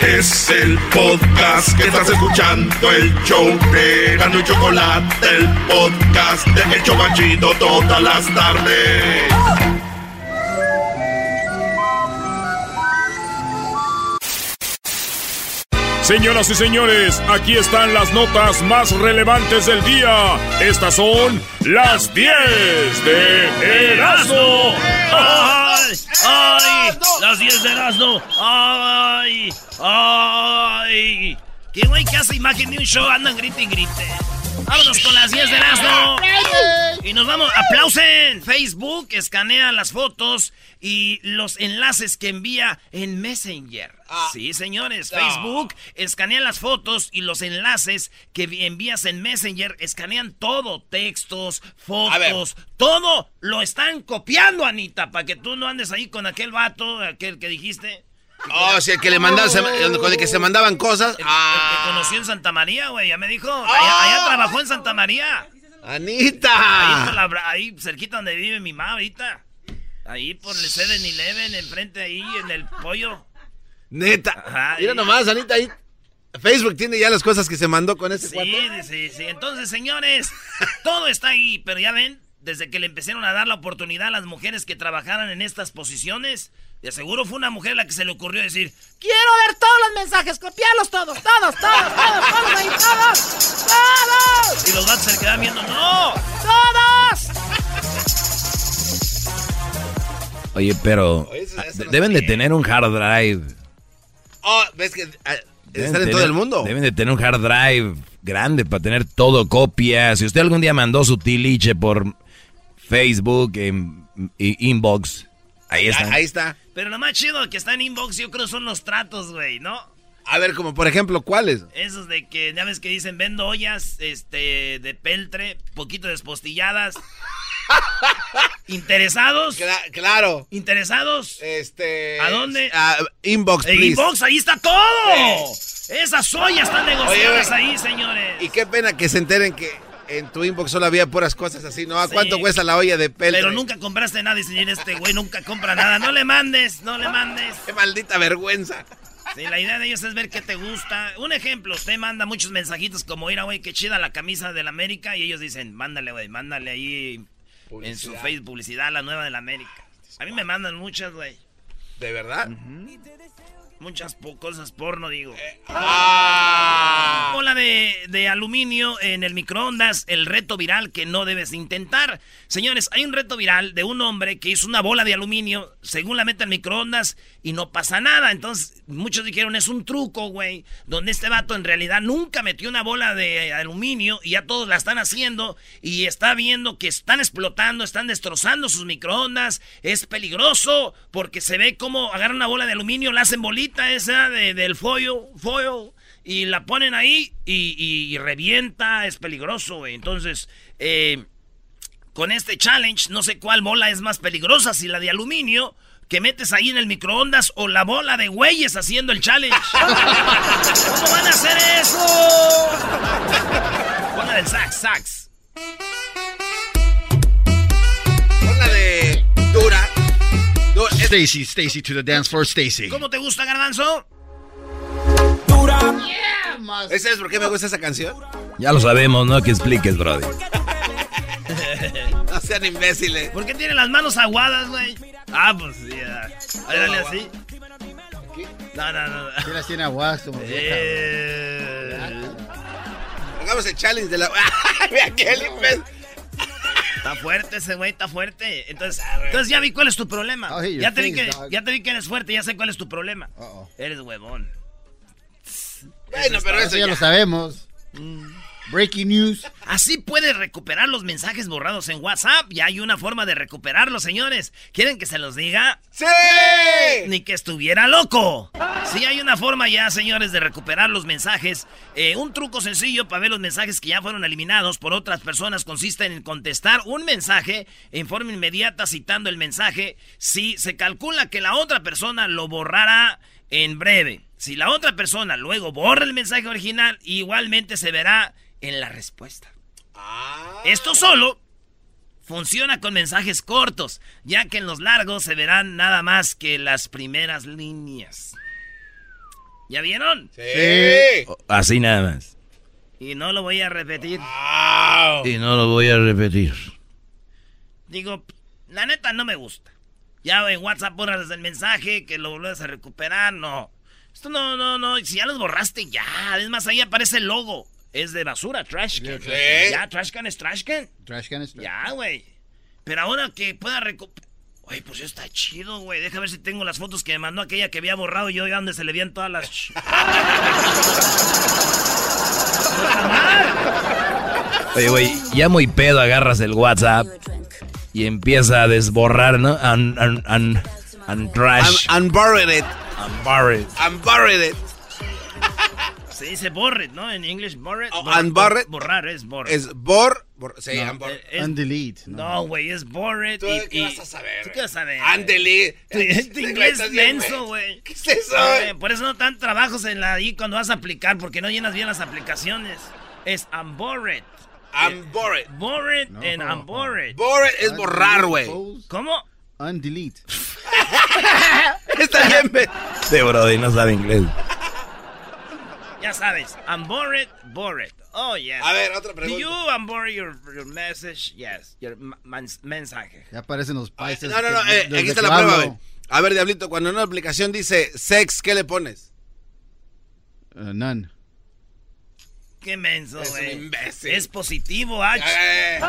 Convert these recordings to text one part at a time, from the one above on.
Es el podcast que estás escuchando, el show de Gano y Chocolate, el podcast de El Chocachito todas las tardes. Señoras y señores, aquí están las notas más relevantes del día. Estas son las 10 de Erasmo. ¡Ay! ¡Ay! ¡Las 10 de Erasmo! ¡Ay! ¡Ay! ¿Qué güey que hace imagen de un show? Andan grite y grite. Vámonos con las 10 de Erasmo. Y nos vamos. Aplausen. Facebook escanea las fotos y los enlaces que envía en Messenger. Sí, señores. Facebook escanea las fotos y los enlaces que envías en Messenger escanean todo. Textos, fotos, todo lo están copiando, Anita, para que tú no andes ahí con aquel vato, aquel que dijiste. Oh, sí, el que le mandaba, se- con el que se mandaban cosas. El, Ah, el que conoció en Santa María, güey, ya me dijo. Allá, allá trabajó en Santa María. Ahí, Anita. por la ahí cerquita donde vive mi mamá ahorita. Ahí por el 7-Eleven, enfrente ahí, en el pollo. Neta. Ajá, Mira y- nomás, Anita, ahí. Facebook tiene ya las cosas que se mandó con ese Sí, cuate. sí, sí. Entonces, señores, todo está ahí, pero ya ven, desde que le empezaron a dar la oportunidad a las mujeres que trabajaran en estas posiciones, de seguro fue una mujer la que se le ocurrió decir, quiero ver todos los mensajes, copiarlos todos, todos, todos, todos, todos ahí, todos, todos. Y los vatos se le quedaban viendo, no, todos. Oye, pero Oye, eso- ah, no deben de tener un hard drive. Oh, ves que ah, Deben están en tener- todo el mundo. Deben de tener un hard drive grande para tener todo copias. Si usted algún día mandó su tiliche por Facebook, en, inbox, ahí está. Ah, Ahí está. Pero lo más chido que está en inbox, yo creo son los tratos, güey, ¿no? A ver, como por ejemplo, ¿cuáles? Esos de que, ya ves que dicen, vendo ollas, este, de peltre, poquito despostilladas. ¿Interesados? Cla- claro. ¿Interesados? Este. ¿A dónde? ah, inbox, please. inbox, ahí está todo. Esas ollas están negociadas Oye, ahí, señores. Y qué pena que se enteren que en tu inbox solo había puras cosas así, ¿no? ¿A Sí. cuánto cuesta la olla de peltre? Pero nunca compraste nada y señor, este güey nunca compra nada. No le mandes, no le mandes. ¡Qué maldita vergüenza! Sí, la idea de ellos es ver qué te gusta. Un ejemplo, usted manda muchos mensajitos como, mira, güey, qué chida la camisa del América. Y ellos dicen, mándale, güey, mándale ahí en su. Facebook publicidad, la nueva del América. A mí me mandan muchas, güey. ¿De verdad? Muchas cosas porno, digo. ¡Ah! Bola de, de aluminio en el microondas, el reto viral que no debes intentar. Señores, hay un reto viral de un hombre que hizo una bola de aluminio, según la mete al microondas, y no pasa nada. Entonces, muchos dijeron, es un truco, güey, donde este vato en realidad nunca metió una bola de aluminio y ya todos la están haciendo y está viendo que están explotando, están destrozando sus microondas. Es peligroso porque se ve como agarran una bola de aluminio, la hacen bolita esa de- del foil, foil y la ponen ahí y, y revienta, es peligroso, güey. Entonces, eh, con este challenge, no sé cuál bola es más peligrosa, si la de aluminio que metes ahí en el microondas o la bola de güeyes haciendo el challenge. ¿Cómo van a hacer eso? Bola del sax, sax. Pon la de dura. Stacy, Stacy to the dance floor, Stacy. ¿Cómo te gusta, garbanzo? ¿Sabes por qué me gusta esa canción? Ya lo sabemos, ¿no? Que expliques, brother. No sean imbéciles. ¿Por qué tiene las manos aguadas, güey? Ah, pues ya. Dale así. No, no, no. Sí las tiene aguadas como vieja, Eh, Hagamos el challenge de la. Mira que el imbécil. Está fuerte ese güey, está fuerte. Entonces, entonces ya vi cuál es tu problema. Oh, ya, te vi que, ya te vi que eres fuerte, ya sé cuál es tu problema. Eres huevón. Bueno, pero Eso eso ya ya. lo sabemos. Breaking news. Así puedes recuperar los mensajes borrados en WhatsApp. Ya hay una forma de recuperarlos, señores. ¿Quieren que se los diga? ¡Sí! Ni que estuviera loco. Sí, hay una forma ya, señores, de recuperar los mensajes. Eh, un truco sencillo para ver los mensajes que ya fueron eliminados por otras personas consiste en contestar un mensaje en forma inmediata citando el mensaje si se calcula que la otra persona lo borrará en breve. Si la otra persona luego borra el mensaje original, igualmente se verá en la respuesta. Esto solo funciona con mensajes cortos, ya que en los largos se verán nada más que las primeras líneas. ¿Ya vieron? Sí. Así nada más. Y no lo voy a repetir. Y no lo voy a repetir. Digo, la neta no me gusta. Ya en WhatsApp borras el mensaje, que lo vuelves a recuperar, no. Esto no, no, no. Si ya los borraste, ya. Además, ahí aparece el logo. Es de basura, trash can. Sí. Ya, trash can es trash can. Trash can is trash. Ya, güey. Pero ahora que pueda recuperar. Güey, pues está chido, güey. Deja ver si tengo las fotos que me mandó aquella que había borrado yo, ya donde se le veían todas las. ch- Oye, güey, ya muy pedo agarras el WhatsApp y empieza a desborrar, ¿no? And, and, and, and trash. Un- Unburied it. and buried. Unburied it. Se dice borret, ¿no? En inglés, borret. Oh, Borrar- unborret. Borrar es borret. Es bor. bor sí, No. unburied. Eh, es- Undelete. No. No, güey, es borret. ¿Tú y, qué y- vas a saber? ¿Tú qué vas a saber? Andele. Tu, tu inglés es denso, güey. ¿Qué es eso? Eh, Por eso no dan trabajos en la ahí cuando vas a aplicar, porque no llenas bien las aplicaciones. Es unborred. Unburied. Borred No. and unborred. Borred es borrar, güey. ¿Cómo? Undelete. Está bien, Sí, brody, no sabe inglés. Ya sabes, unborred, borred. Oh, yes. A ver, otra Do pregunta. you unborred your, your message? Yes, your mensaje. Ya aparecen los países. No, no, no. que- eh, aquí está la prueba, güey. A ver, Diablito, cuando en una aplicación dice sex, ¿qué le pones? Uh, none. Qué menso, Es un güey. imbécil. Es positivo, H. Eh,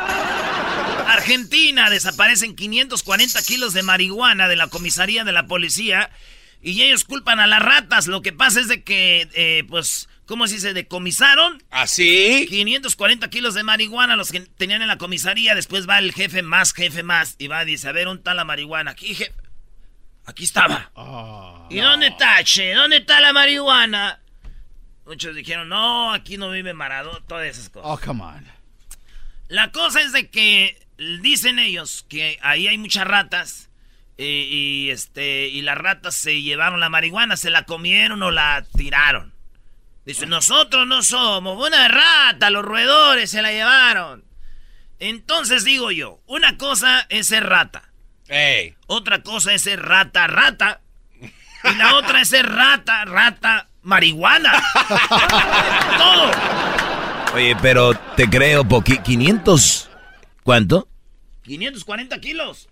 Argentina desaparecen 540 kilos de marihuana de la comisaría de la policía y ellos culpan a las ratas. Lo que pasa es de que, eh, pues, ¿cómo se dice? Decomisaron ¿Así? 540 kilos de marihuana los que tenían en la comisaría. Después va el jefe más, jefe más y va y dice, a ver, ¿dónde está la marihuana? Aquí, jefe. Aquí estaba. Ah. ¿Y dónde está, che? ¿Dónde está la marihuana? Muchos dijeron, no, aquí no vive Maradona, todas esas cosas. Oh, come on. La cosa es de que dicen ellos que ahí hay muchas ratas y este y las ratas se llevaron la marihuana, se la comieron o la tiraron. Dicen, nosotros no somos una rata, los roedores se la llevaron. Entonces digo yo, una cosa es ser rata, Ey. otra cosa es ser rata, rata, y la otra es ser rata, rata, marihuana. Todo. Oye, pero te creo, poqui 500. ¿Cuánto? 540 kilos.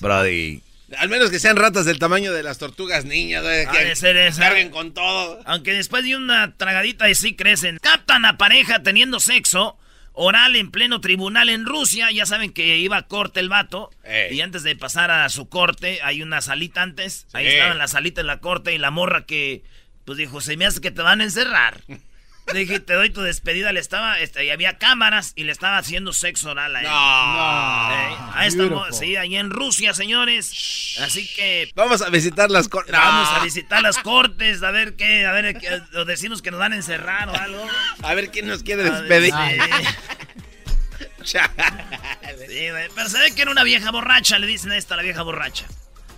Brody. Al menos que sean ratas del tamaño de las tortugas niñas, Ha de ser carguen con todo. Aunque después de una tragadita y sí crecen. Captan a pareja teniendo sexo oral en pleno tribunal en Rusia. Ya saben que iba a corte el vato. Ey. Y antes de pasar a su corte, hay una salita antes. Ahí Sí. estaba en la salita en la corte y la morra que, pues dijo, se me hace que te van a encerrar. Le dije, te doy tu despedida. Le estaba, este, y había cámaras y le estaba haciendo sexo oral a él. No. Ey, a esta sí, ahí en Rusia, señores. Así que Vamos a visitar las cor- Vamos No. a visitar las cortes, a ver qué, a ver, qué- o decimos que nos van a encerrar o algo. A ver quién nos quiere despedir. Sí, pero se ve que era una vieja borracha, le dicen a esta la vieja borracha.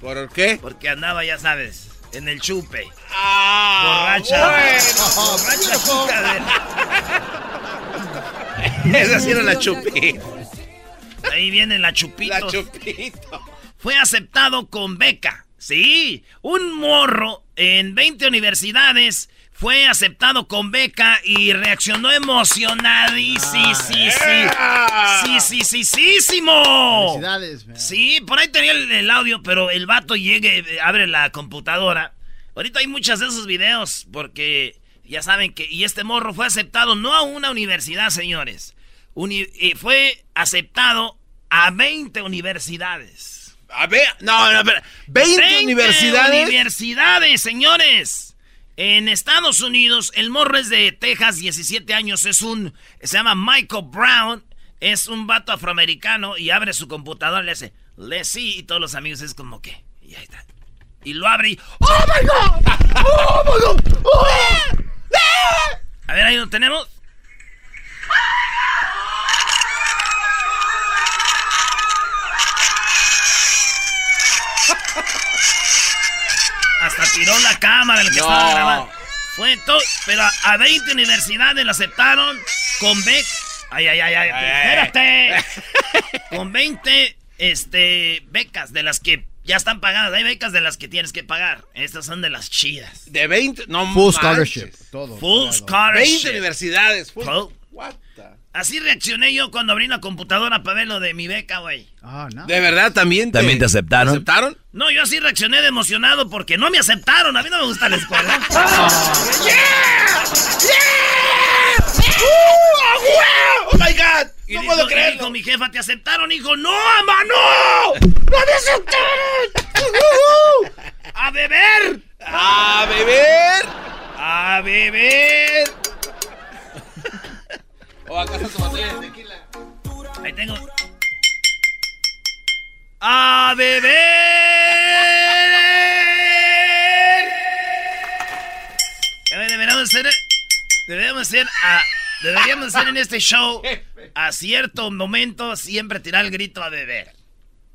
¿Por qué? Porque andaba, ya sabes, en el chupe. Ah, Borracha. bueno. Borracha chica de- Esa sí era la chupita. Ahí viene la chupito. La chupito. Fue aceptado con beca. Sí, un morro en 20 universidades fue aceptado con beca y reaccionó emocionadísimo. Sí, sí, sí, sí, sí, sí, Felicidades, man. Sí, por ahí tenía el, el audio, pero el vato llegue, abre la computadora. Ahorita hay muchos de esos videos porque ya saben que... Y este morro fue aceptado no a una universidad, señores. Uni- eh, fue aceptado a 20 universidades. A ver, no, no, espera. 20, universidades. universidades, señores. En Estados Unidos, el morro es de Texas, 17 años, es un, se llama Michael Brown, es un vato afroamericano y abre su computadora y le hace, le sí, y todos los amigos es como que, y ahí está. Y lo abre y, ¡Oh my God! ¡Oh my God! ¡Oh! A ver, ahí lo tenemos. Hasta tiró la cámara el que No. estaba grabando. Fue todo, pero a, a 20 universidades lo aceptaron con beca. Ay, ay, ay, ay, espérate. con 20 este, becas de las que ya están pagadas. Hay becas de las que tienes que pagar. Estas son de las chidas. De 20, no Full manches. scholarship. Todo. Full todo. scholarship. 20 universidades. Full- Full- What the- Así reaccioné yo cuando abrí la computadora para ver lo de mi beca, güey. Ah, no. De verdad, también te, ¿También te aceptaron? aceptaron? No, yo así reaccioné de emocionado porque no me aceptaron. A mí no me gusta la escuela. ¡Oh, my God! Y ¡No dijo, puedo y creerlo! dijo mi jefa, ¿te aceptaron? Hijo, no, mamá, no. ¡No me aceptaron! ¡A beber! ¡A beber! ¡A beber! ¿O acaso tu botella de tequila? Ahí tengo. ¡A beber! Deberíamos hacer. Deberíamos hacer. a- deberíamos hacer en este show. A cierto momento, siempre tirar el grito a beber.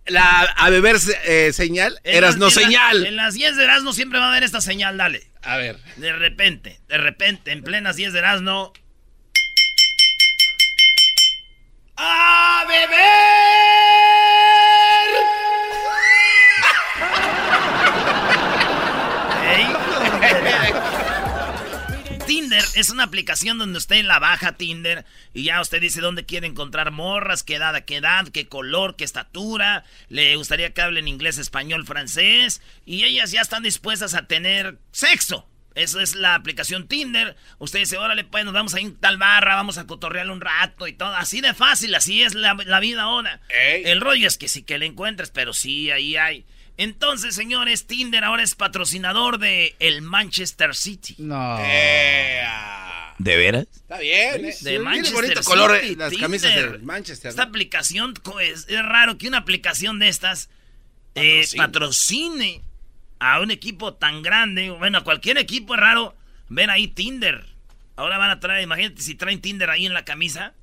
La a beber eh, señal, En eras las- no en la- señal. en las 10 de Erasmo siempre va a haber esta señal, dale. A ver. De repente, de repente, en plenas 10 de Erasmo. ¡A beber! Tinder es una aplicación donde usted la baja Tinder y ya usted dice dónde quiere encontrar morras, qué edad, qué edad, qué color, qué estatura, le gustaría que hablen inglés, español, francés y ellas ya están dispuestas a tener sexo. Eso es la aplicación Tinder. Usted dice, órale, pues nos vamos a ir a tal barra, vamos a cotorrear un rato y todo. Así de fácil, así es la, la vida ahora. Ey. El rollo es que sí que le encuentres, pero sí, ahí hay. Entonces, señores, Tinder ahora es patrocinador de el Manchester City. No. Eh, ah. ¿De veras? Está bien, ¿eh? De Tiene Manchester bonito City, color eh, las Tinder. camisas de Manchester. Esta aplicación co- es, es raro que una aplicación de estas eh, Patrocine. patrocine a un equipo tan grande. Bueno, a cualquier equipo es raro ver ahí Tinder. Ahora van a traer, imagínate si traen Tinder ahí en la camisa.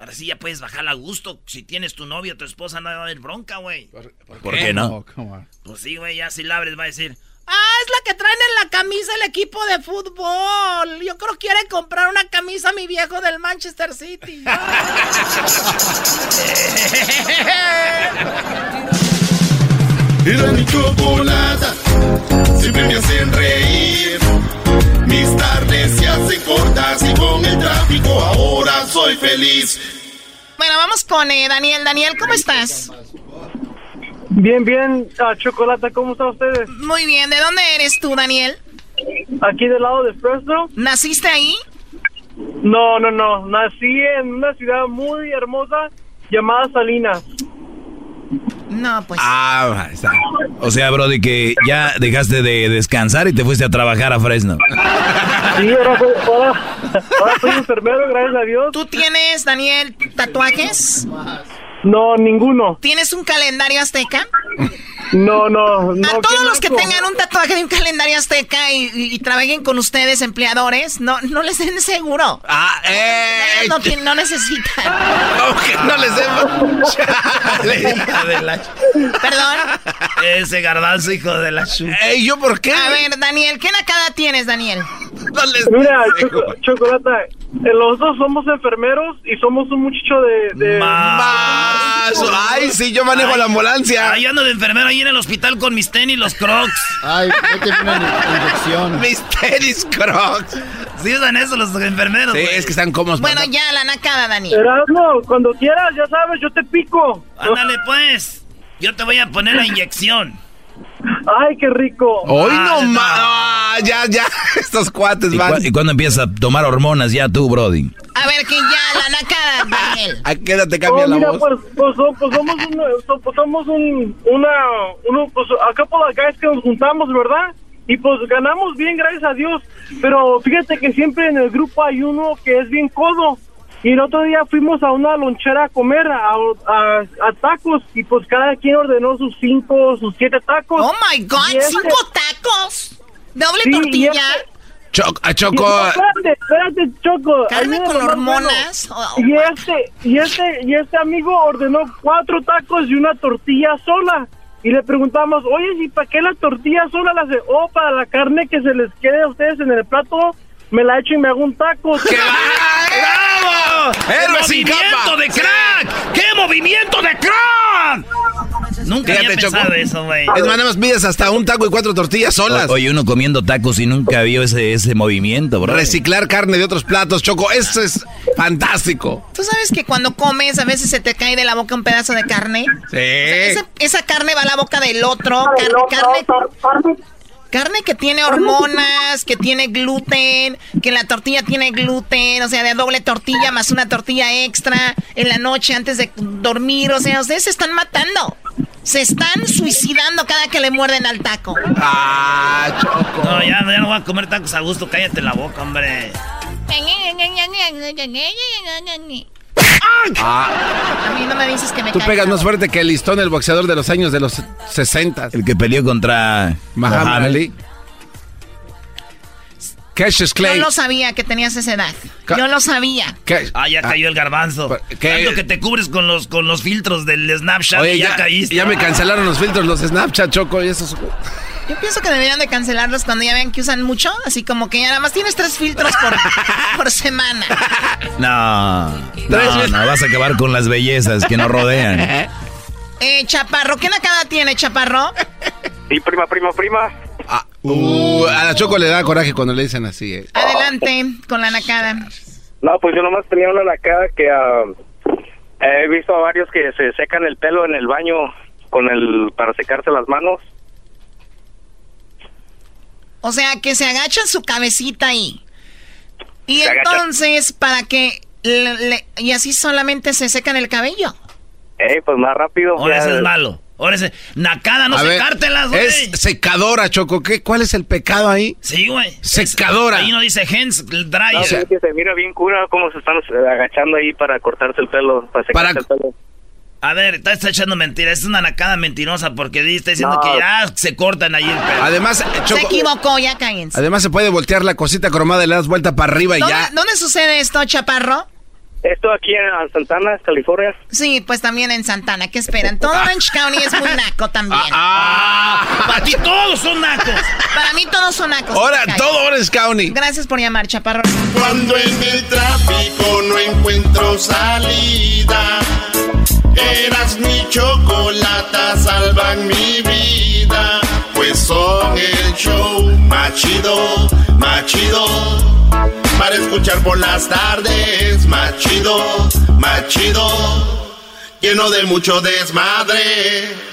Ahora sí ya puedes bajar a gusto. Si tienes tu novia, tu esposa, no va a haber bronca, güey. ¿Por, por ¿Por qué? qué no? Oh. Pues sí, güey, ya si la abres va a decir... Ah, es la que traen en la camisa el equipo de fútbol. Yo creo que quiere comprar una camisa a mi viejo del Manchester City. Era mi chocolata, siempre me hacen reír. Mis tardes se hacen cortas y con el tráfico ahora soy feliz. Bueno, vamos con eh, Daniel. Daniel, ¿cómo estás? Bien, bien, ah, Chocolata, ¿cómo están ustedes? Muy bien. ¿De dónde eres tú, Daniel? Aquí del lado de Fresno. ¿Naciste ahí? No, no, no, nací en una ciudad muy hermosa llamada Salinas. No, pues. Ah, está. O sea, Brody, que ya dejaste de descansar y te fuiste a trabajar a Fresno. Sí, ahora, soy- ahora, ahora soy enfermero, gracias a Dios. ¿Tú tienes, Daniel, tatuajes? No, ninguno. ¿Tienes un calendario azteca? No, no, no. a todos los que tengan un tatuaje de un calendario azteca y, y- y trabajen con ustedes, empleadores, no, no les den seguro. Ah, eh. No, tien- no necesitan. ¿Cómo que no les demos? Chale. Perdón. Ese garbanzo, hijo de la chu. Ey, ¿yo por qué? A ver, Daniel, ¿qué nacada tienes, Daniel? No les Mira. Choco- Chocolata, los dos somos enfermeros y somos un muchacho de... de su- ay, sí, yo manejo la ambulancia. Ahí ando de enfermero ahí en el hospital con mis tenis, los crocs. Ay, no te una inyección. Mis tenis crocs. Sí usan eso los enfermeros, Sí, es que están cómodos. Bueno, para- ya, la nacada, Dani. Erasmo, cuando quieras, ya sabes, yo te pico. Ándale, pues. Yo te voy a poner la inyección. Ay, qué rico. Hoy Ah, no no. más. Ya, ya. Estos cuates ¿Y, van. cu- y cuándo empiezas a tomar hormonas ya tú, Brody? A ver, que ya, la nacada, Daniel. ¿A qué edad te cambia Oh, la mira, voz? pues, pues, pues somos, un, so- pues somos un, una, uno, pues a couple of guys que nos juntamos, ¿verdad? Y pues ganamos bien, gracias a Dios. Pero fíjate que siempre en el grupo hay uno que es bien codo. Y el otro día fuimos a una lonchera a comer, a, a, a tacos, y pues cada quien ordenó sus cinco, sus siete tacos. Oh my God, este- cinco tacos. Doble Sí, tortilla. este- Choc- a y- Choco. espérate, espérate, Choco. Carne con hormonas. Oh, Y este, y este, y este amigo ordenó cuatro tacos y una tortilla sola. Y le preguntamos, oye, ¿y para qué la tortilla sola la hace? Oh, para la carne que se les quede a ustedes en el plato, me la echo y me hago un taco. ¡Qué ¡Bravo! ¡Héroe sin ¡Movimiento de crack! ¡Qué movimiento de crack! Nunca había Fíjate, pensado Choco. eso, güey. Es más, nada más pides hasta un taco y cuatro tortillas solas. O- Oye, uno comiendo tacos y nunca vio ese, ese movimiento, bro. Reciclar carne de otros platos, Choco. Eso es fantástico. ¿Tú sabes que cuando comes a veces se te cae de la boca un pedazo de carne? Sí. Esa, esa carne va a la boca del otro. car- carne, carne que tiene hormonas, que tiene gluten, que la tortilla tiene gluten, o sea, de doble tortilla más una tortilla extra en la noche antes de dormir. O sea, ustedes se están matando. Se están suicidando cada que le muerden al taco. Ah, Choco. No, ya, ya no voy a comer tacos a gusto. Cállate la boca, hombre. Ah, A mí no me dices que me tú caiga pegas más fuerte que el listón, el boxeador de los años de los 60. El que peleó contra Muhammad. Ali. Cassius Yo Clay. lo sabía que tenías esa edad. Ca- Yo lo sabía. Cash- Ah, ya cayó el garbanzo. ¿qué? Tanto que te cubres con los, con los filtros del Snapchat Oye, y ya, ya, caíste. ya me cancelaron los filtros, los Snapchat, Choco, y esos. Yo pienso que deberían de cancelarlos cuando ya vean que usan mucho. Así como que ya nada más tienes tres filtros por, por semana. No, no, no, vas a acabar con las bellezas que nos rodean. Eh, Chaparro, ¿qué nacada tiene, Chaparro? Sí, prima, prima, prima. Ah, uh, a la Choco le da coraje cuando le dicen así. eh. Adelante con la nacada. No, pues yo nomás tenía una lacada que ah, he visto a varios que se secan el pelo en el baño con el para secarse las manos. O sea, que se agachan su cabecita ahí. Y Se entonces, para que... le- le- y así solamente se secan el cabello. Eh, pues más rápido. Ahora ese es malo. Ahora ese... Nacada, no ver, secártelas, güey. Es secadora, Choco. ¿Qué? ¿Cuál es el pecado ahí? Sí, güey. Secadora. Ahí no dice No, dryer. pues, es que se mira bien cura cómo se están eh, agachando ahí para cortarse el pelo, para secarse Para- el pelo. A ver, está, está echando mentiras. Es una nacada mentirosa porque está diciendo No. que ya se cortan ahí el pelo. Además, eh, Se equivocó, ya cállense. Además, se puede voltear la cosita cromada y le das vuelta para arriba y ¿Dónde, ya. dónde sucede esto, Chaparro? Esto aquí en Santana, California. Sí, pues también en Santana. ¿Qué esperan? Todo Orange County es muy naco también. Ah, Para ti todos son nacos. Para mí todos son nacos. ahora todo Orange County. Gracias por llamar, Chaparro. Cuando en el tráfico no encuentro salida, eras mi chocolata, salvan mi vida. Pues son el show machido, machido. Para escuchar por las tardes, machido, machido. Lleno de mucho desmadre.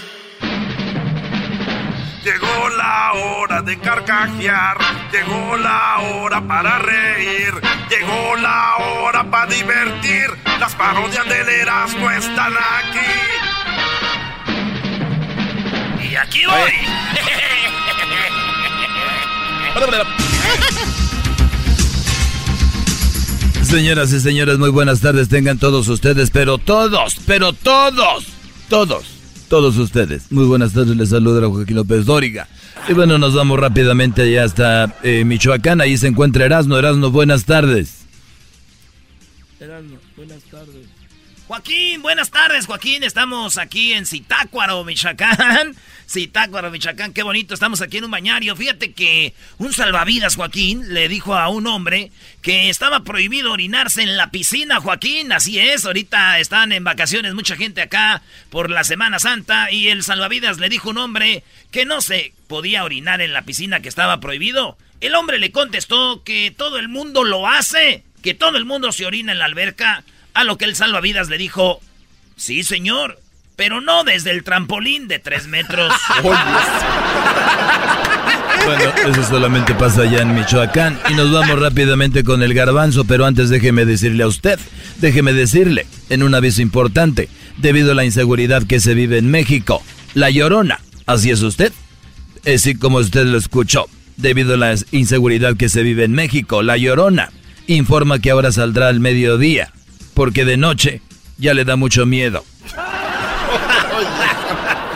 Llegó la hora de carcajear, llegó la hora para reír, llegó la hora para divertir. Las parodias del Erasmo están aquí. Y aquí voy. Señoras y señores, muy buenas tardes tengan todos ustedes, pero todos, pero todos, todos, todos ustedes. Muy buenas tardes, les saluda Joaquín López Dóriga. Y bueno, nos vamos rápidamente allá hasta eh, Michoacán, ahí se encuentra Erasno. Erasno, buenas tardes. Erasmo, buenas tardes. Joaquín, buenas tardes, Joaquín. Estamos aquí en Zitácuaro, Michoacán. Zitácuaro, Michoacán, qué bonito. Estamos aquí en un bañario. Fíjate que un salvavidas, Joaquín, le dijo a un hombre que estaba prohibido orinarse en la piscina, Joaquín. Así es, ahorita están en vacaciones mucha gente acá por la Semana Santa y el salvavidas le dijo a un hombre que no se podía orinar en la piscina que estaba prohibido. El hombre le contestó que todo el mundo lo hace, que todo el mundo se orina en la alberca a lo que el salvavidas le dijo, sí señor, pero no desde el trampolín de tres metros. bueno, eso solamente pasa allá en Michoacán. Y nos vamos rápidamente con el garbanzo, pero antes déjeme decirle a usted, déjeme decirle, en un aviso importante, debido a la inseguridad que se vive en México, la llorona, así es usted, así como usted lo escuchó, debido a la inseguridad que se vive en México, la llorona informa que ahora saldrá al mediodía porque de noche ya le da mucho miedo.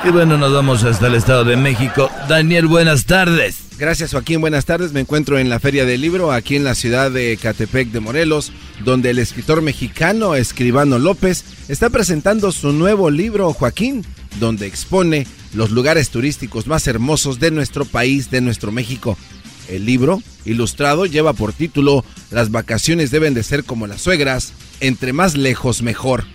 Y bueno, nos vamos hasta el Estado de México. Daniel, buenas tardes. Gracias Joaquín, buenas tardes. Me encuentro en la Feria del Libro, aquí en la ciudad de Catepec de Morelos, donde el escritor mexicano Escribano López está presentando su nuevo libro, Joaquín, donde expone los lugares turísticos más hermosos de nuestro país, de nuestro México. El libro, ilustrado, lleva por título Las vacaciones deben de ser como las suegras, entre más lejos mejor.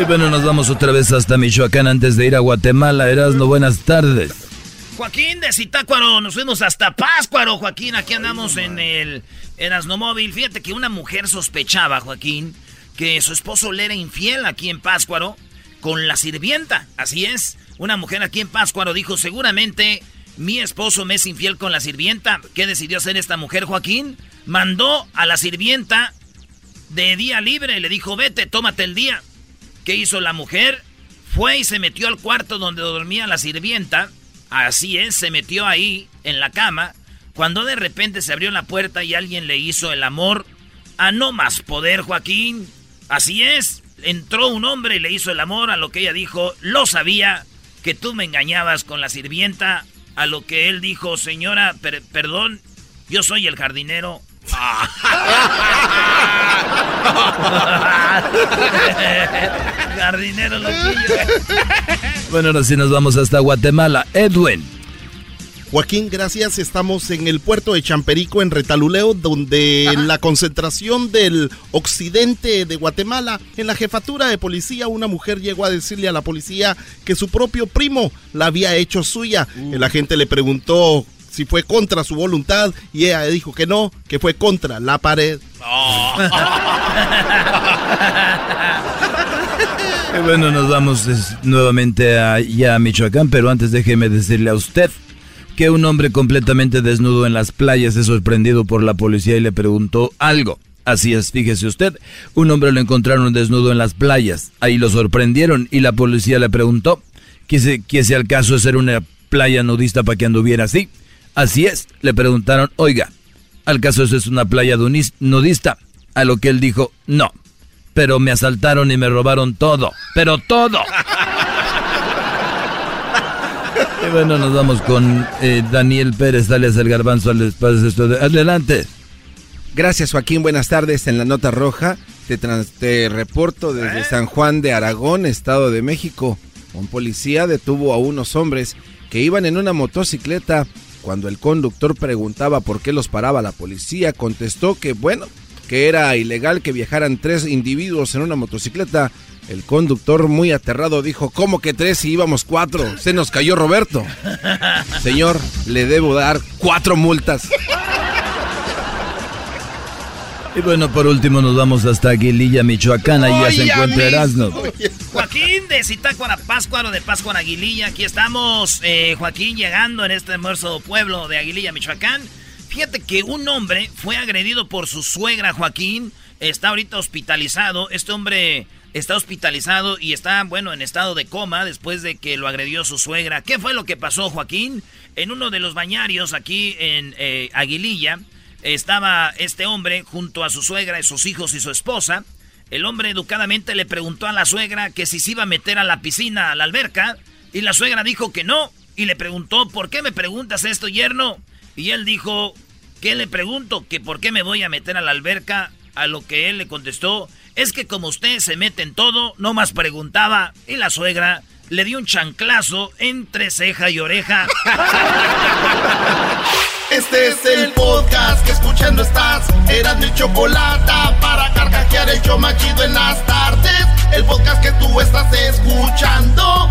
Y bueno, nos vamos otra vez hasta Michoacán antes de ir a Guatemala. Erasno, buenas tardes. Joaquín de Zitácuaro, nos fuimos hasta Páscuaro, Joaquín. Aquí andamos en el Erasno Móvil. Fíjate que una mujer sospechaba, Joaquín, que su esposo le era infiel aquí en Páscuaro con la sirvienta. Así es, una mujer aquí en Páscuaro dijo, seguramente mi esposo me es infiel con la sirvienta. ¿Qué decidió hacer esta mujer, Joaquín? Mandó a la sirvienta de día libre. Le dijo, vete, tómate el día. ¿Qué hizo la mujer? Fue y se metió al cuarto donde dormía la sirvienta. Así es, se metió ahí, en la cama. Cuando de repente se abrió la puerta y alguien le hizo el amor a no más poder, Joaquín. Así es, entró un hombre y le hizo el amor a lo que ella dijo, lo sabía, que tú me engañabas con la sirvienta, a lo que él dijo, señora, perdón, yo soy el jardinero. jardinero loquillo. bueno, ahora sí nos vamos hasta Guatemala. Edwin. Joaquín, gracias. Estamos en el puerto de Champerico, en Retaluleo, donde la concentración del occidente de Guatemala, en la jefatura de policía, una mujer llegó a decirle a la policía que su propio primo la había hecho suya. Uh. El agente le preguntó si fue contra su voluntad y ella dijo que no, que fue contra la pared. bueno, nos vamos nuevamente a, a Michoacán, pero antes déjeme decirle a usted que un hombre completamente desnudo en las playas es sorprendido por la policía y le preguntó algo. Así es, fíjese usted, un hombre lo encontraron desnudo en las playas, ahí lo sorprendieron y la policía le preguntó que si, que al caso ser una playa nudista para que anduviera así. Así es, le preguntaron, oiga, ¿al caso eso es una playa nudista? A lo que él dijo, no, pero me asaltaron y me robaron todo, pero todo. Y bueno, nos vamos con eh, Daniel Pérez, dale el garbanzo al espacio. Adelante. Gracias Joaquín, buenas tardes. En la nota roja te, te reporto desde ¿Eh? San Juan de Aragón, Estado de México. Un policía detuvo a unos hombres que iban en una motocicleta. Cuando el conductor preguntaba por qué los paraba la policía, contestó que bueno, que era ilegal que viajaran tres individuos en una motocicleta el conductor, muy aterrado, dijo, ¿cómo que tres y íbamos cuatro? Se nos cayó Roberto. Señor, le debo dar cuatro multas. Y bueno, por último nos vamos hasta Aguililla, Michoacán, ahí ya se encuentra Erasmo. Joaquín de Zitácuara, Páscuaro de Páscuaro, Aguililla, aquí estamos, eh, Joaquín, llegando en este hermoso pueblo de Aguililla, Michoacán. Fíjate que un hombre fue agredido por su suegra, Joaquín, está ahorita hospitalizado, este hombre está hospitalizado y está, bueno, en estado de coma después de que lo agredió su suegra. ¿Qué fue lo que pasó, Joaquín? En uno de los bañarios aquí en eh, Aguililla estaba este hombre junto a su suegra, sus hijos y su esposa. El hombre educadamente le preguntó a la suegra que si se iba a meter a la piscina, a la alberca, y la suegra dijo que no, y le preguntó, ¿por qué me preguntas esto, yerno? Y él dijo, ¿qué le pregunto? Que por qué me voy a meter a la alberca A lo que él le contestó, es que como usted se mete en todo, no más preguntaba. Y la suegra le dio un chanclazo entre ceja y oreja. Este es el podcast que escuchando estás. Eran mi chocolate para carcajear el yo machido en las tardes. El podcast que tú estás escuchando.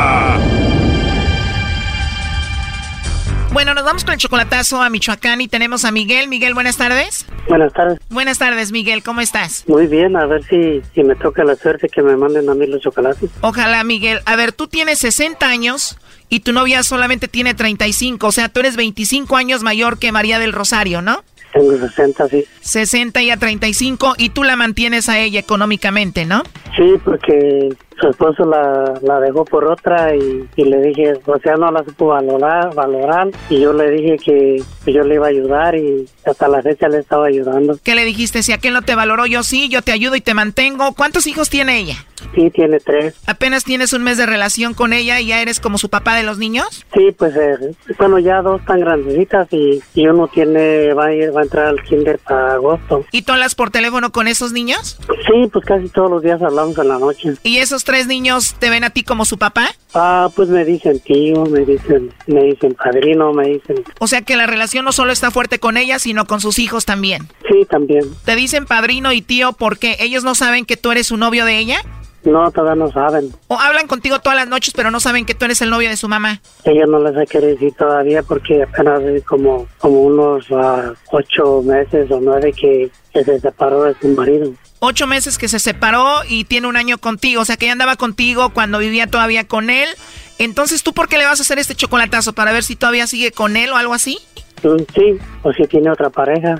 Bueno, nos vamos con el chocolatazo a Michoacán y tenemos a Miguel. Miguel, buenas tardes. Buenas tardes. Buenas tardes, Miguel. ¿Cómo estás? Muy bien, a ver si, si me toca la suerte que me manden a mí los chocolates. Ojalá, Miguel. A ver, tú tienes 60 años y tu novia solamente tiene 35, o sea, tú eres 25 años mayor que María del Rosario, ¿no? Tengo 60, sí. 60 y a 35 y tú la mantienes a ella económicamente, ¿no? Sí, porque su esposo la, la dejó por otra y, y, le dije, o sea, no la supo valorar, valorar y yo le dije que yo le iba a ayudar y hasta la fecha le estaba ayudando. ¿Qué le dijiste? Si aquel no te valoró, yo sí, yo te ayudo y te mantengo. ¿Cuántos hijos tiene ella? Sí, tiene tres. ¿Apenas tienes un mes de relación con ella y ya eres como su papá de los niños? Sí, pues eh, bueno, ya dos tan grandecitas y, y, uno tiene, va a, ir, va a entrar al kinder para agosto. ¿Y tú hablas por teléfono con esos niños? Sí, pues casi todos los días hablamos en la noche. ¿Y esos tres niños te ven a ti como su papá? Ah, pues me dicen tío, me dicen, me dicen padrino, me dicen. O sea que la relación no solo está fuerte con ella, sino con sus hijos también. Sí, también. ¿Te dicen padrino y tío porque ellos no saben que tú eres su novio de ella? No, todavía no saben. ¿O hablan contigo todas las noches, pero no saben que tú eres el novio de su mamá? Ella no les ha querido decir todavía porque apenas como, como unos uh, ocho meses o nueve que, que se separó de su marido ocho meses que se separó y tiene un año contigo. O sea, que ella andaba contigo cuando vivía todavía con él. Entonces, ¿tú por qué le vas a hacer este chocolatazo? ¿Para ver si todavía sigue con él o algo así? Sí, o si tiene otra pareja,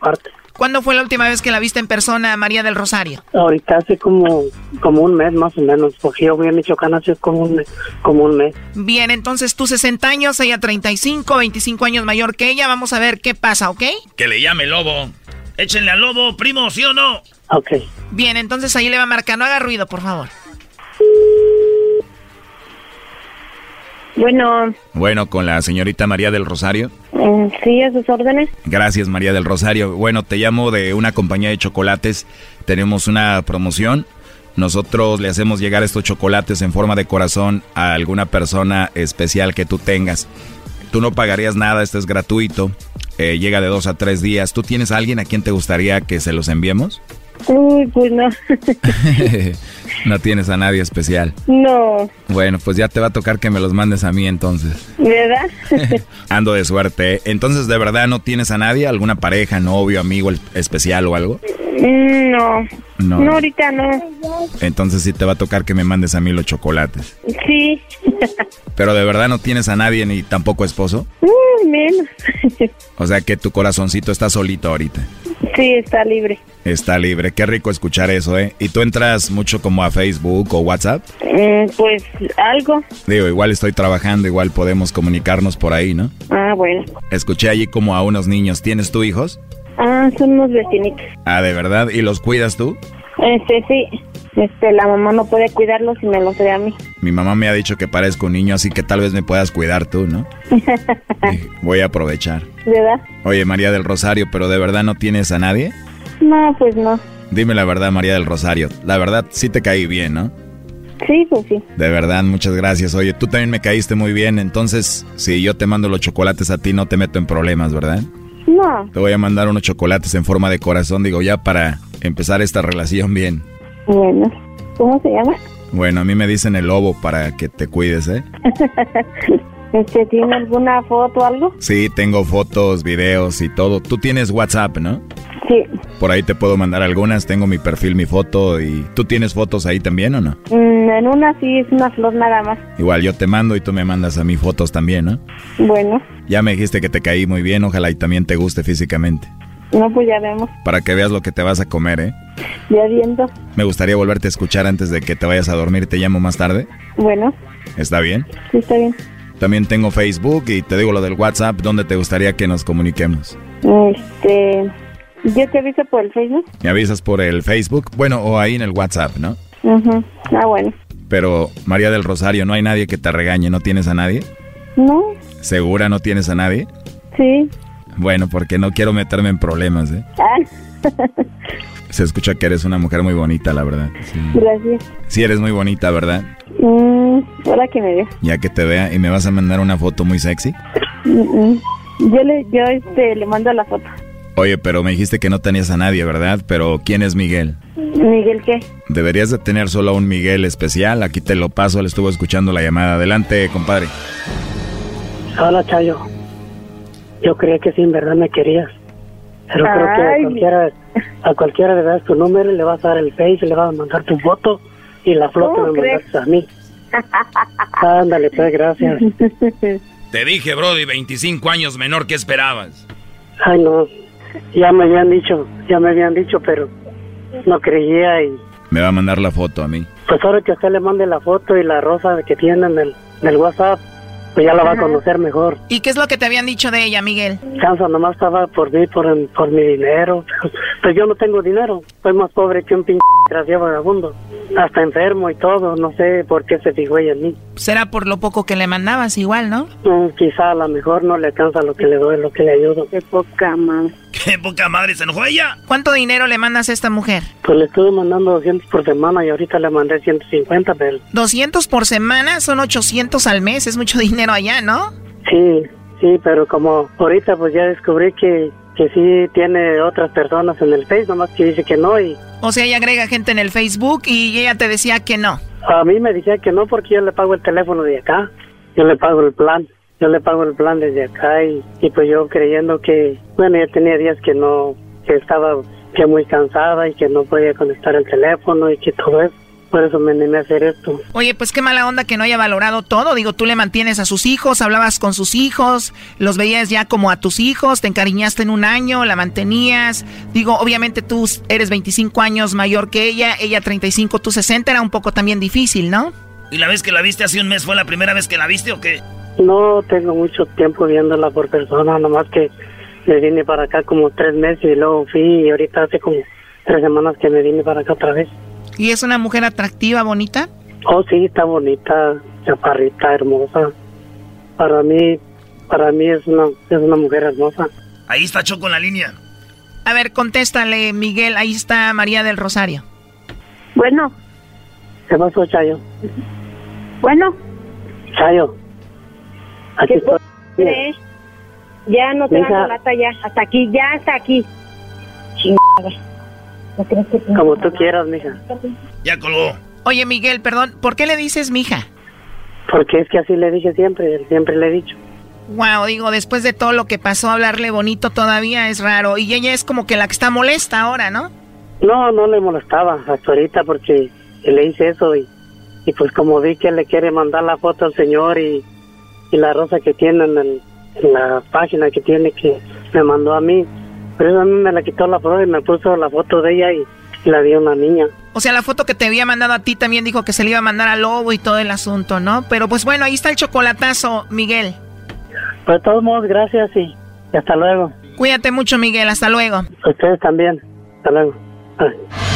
parte. ¿Cuándo fue la última vez que la viste en persona, María del Rosario? Ahorita hace como, como un mes más o menos, porque yo voy a Michoacán hace como un, como un mes. Bien, entonces tú 60 años, ella 35, 25 años mayor que ella. Vamos a ver qué pasa, ¿ok? Que le llame Lobo. Échenle al Lobo, primo, ¿sí o no? Ok. Bien, entonces ahí le va a marcar. No haga ruido, por favor. Bueno. Bueno, con la señorita María del Rosario. Mm, sí, a sus órdenes. Gracias, María del Rosario. Bueno, te llamo de una compañía de chocolates. Tenemos una promoción. Nosotros le hacemos llegar estos chocolates en forma de corazón a alguna persona especial que tú tengas. Tú no pagarías nada, esto es gratuito. Eh, llega de dos a tres días. ¿Tú tienes a alguien a quien te gustaría que se los enviemos? Uy, pues no. no tienes a nadie especial. No. Bueno, pues ya te va a tocar que me los mandes a mí entonces. ¿Verdad? Ando de suerte. Entonces, ¿de verdad no tienes a nadie? ¿Alguna pareja, novio, amigo especial o algo? Mm, no. No. No, ahorita no. Entonces sí te va a tocar que me mandes a mí los chocolates. Sí. Pero de verdad no tienes a nadie ni tampoco esposo. Menos. o sea que tu corazoncito está solito ahorita. Sí, está libre. Está libre, qué rico escuchar eso, ¿eh? ¿Y tú entras mucho como a Facebook o WhatsApp? Mm, pues algo. Digo, igual estoy trabajando, igual podemos comunicarnos por ahí, ¿no? Ah, bueno. Escuché allí como a unos niños. ¿Tienes tú hijos? Ah, son unos vecinitos. Ah, ¿de verdad? ¿Y los cuidas tú? Este, sí. Este, la mamá no puede cuidarlos y me los da a mí. Mi mamá me ha dicho que parezco un niño, así que tal vez me puedas cuidar tú, ¿no? Voy a aprovechar. ¿Verdad? Oye, María del Rosario, ¿pero de verdad no tienes a nadie? No, pues no. Dime la verdad, María del Rosario. La verdad, sí te caí bien, ¿no? Sí, pues sí. De verdad, muchas gracias. Oye, tú también me caíste muy bien, entonces, si yo te mando los chocolates a ti, no te meto en problemas, ¿verdad? No. Te voy a mandar unos chocolates en forma de corazón, digo, ya para empezar esta relación bien. Bueno, ¿cómo se llama? Bueno, a mí me dicen el lobo para que te cuides, ¿eh? este, ¿Tiene alguna foto o algo? Sí, tengo fotos, videos y todo. Tú tienes WhatsApp, ¿no? Sí. Por ahí te puedo mandar algunas. Tengo mi perfil, mi foto y... ¿Tú tienes fotos ahí también o no? Mm, en una sí, es una flor nada más. Igual yo te mando y tú me mandas a mí fotos también, ¿no? Bueno. Ya me dijiste que te caí muy bien, ojalá y también te guste físicamente. No, pues ya vemos. Para que veas lo que te vas a comer, ¿eh? Ya viendo. Me gustaría volverte a escuchar antes de que te vayas a dormir. ¿Te llamo más tarde? Bueno. ¿Está bien? Sí, está bien. También tengo Facebook y te digo lo del WhatsApp. ¿Dónde te gustaría que nos comuniquemos? Este... ¿Yo te aviso por el Facebook? ¿Me avisas por el Facebook? Bueno, o ahí en el WhatsApp, ¿no? Ajá. Ah, bueno. Pero, María del Rosario, ¿no hay nadie que te regañe? ¿No tienes a nadie? No. ¿Segura no tienes a nadie? Sí. Bueno, porque no quiero meterme en problemas, ¿eh? Ah. Se escucha que eres una mujer muy bonita, la verdad. Sí, Gracias. sí eres muy bonita, ¿verdad? Mm, ahora que me vea. Ya que te vea y me vas a mandar una foto muy sexy. Mm, mm. Yo le, yo este, le mando la foto. Oye, pero me dijiste que no tenías a nadie, ¿verdad? Pero ¿quién es Miguel? Miguel, ¿qué? Deberías de tener solo a un Miguel especial. Aquí te lo paso, le estuvo escuchando la llamada. Adelante, compadre. Hola, Chayo. Yo creía que sí, en verdad me querías. Pero creo que a cualquiera, a cualquiera le das tu número y le vas a dar el face y le vas a mandar tu foto y la flor que ¿Cómo me mandaste a mí. Ándale, pues, gracias. Te dije, Brody, 25 años menor, ¿qué esperabas? Ay, no. Ya me habían dicho, ya me habían dicho, pero no creía y Me va a mandar la foto a mí. pues ahora que usted le mande la foto y la rosa que tiene en el, en el WhatsApp, pues ya la va a conocer mejor. ¿Y qué es lo que te habían dicho de ella, Miguel? Cansa, nomás estaba por mí, por, por mi dinero. Pues yo no tengo dinero. Soy más pobre que un pinche gracia vagabundo. Hasta enfermo y todo. No sé por qué se fijó ella en mí. Será por lo poco que le mandabas igual, ¿no? Mm, quizá a lo mejor no le alcanza lo que le doy, lo que le ayudo. Qué poca madre. Qué poca madre, ¿se enojó ella? ¿Cuánto dinero le mandas a esta mujer? Pues le estuve mandando 200 por semana y ahorita le mandé 150, pero 200 por semana, son 800 al mes, es mucho dinero allá, ¿no? sí, sí, pero como ahorita pues ya descubrí que, que sí tiene otras personas en el Face, nomás que dice que no y O sea, ella agrega gente en el Facebook y ella te decía que no. A mí me decía que no porque yo le pago el teléfono de acá, yo le pago el plan, yo le pago el plan desde acá y, y pues yo creyendo que, bueno, ya tenía días que no, que estaba que muy cansada y que no podía conectar el teléfono y que todo eso, por eso me animé a hacer esto. Oye, pues qué mala onda que no haya valorado todo. Digo, tú le mantienes a sus hijos, hablabas con sus hijos, los veías ya como a tus hijos, te encariñaste en un año, la mantenías. Digo, obviamente tú eres 25 años mayor que ella, ella 35, tú 60, era un poco también difícil, ¿no? ¿Y la vez que la viste hace un mes fue la primera vez que la viste o qué? No tengo mucho tiempo viéndola por persona, nomás que me vine para acá como tres meses y luego fui y ahorita hace como tres semanas que me vine para acá otra vez. ¿Y es una mujer atractiva, bonita? Oh, sí, está bonita, chaparrita, hermosa. Para mí, para mí es una, es una mujer hermosa. Ahí está Choco en la línea. A ver, contéstale, Miguel, ahí está María del Rosario. Bueno, ¿Qué pasó, Chayo? bueno, Chayo. Aquí ¿qué estoy. Ya no te hago lata ya. Hasta aquí, ya hasta aquí. Chingada. ¿No crees que tengo Como tú quieras, mija. Ya colgó. Oye, Miguel, perdón, ¿por qué le dices mija? Porque es que así le dije siempre, siempre le he dicho. Wow, digo, después de todo lo que pasó, hablarle bonito todavía es raro. Y ella es como que la que está molesta ahora, ¿no? No, no le molestaba hasta ahorita porque le hice eso y, y pues como vi que le quiere mandar la foto al señor y, y la rosa que tiene en, el- en la página que tiene que me mandó a mí, pero a mí me la quitó la flor y me puso la foto de ella y, y la dio una niña. O sea, la foto que te había mandado a ti también dijo que se le iba a mandar al lobo y todo el asunto, ¿no? Pero pues bueno, ahí está el chocolatazo, Miguel. Pues de todos modos, gracias y, y hasta luego. Cuídate mucho, Miguel, hasta luego. Ustedes también. Hasta luego. Ay.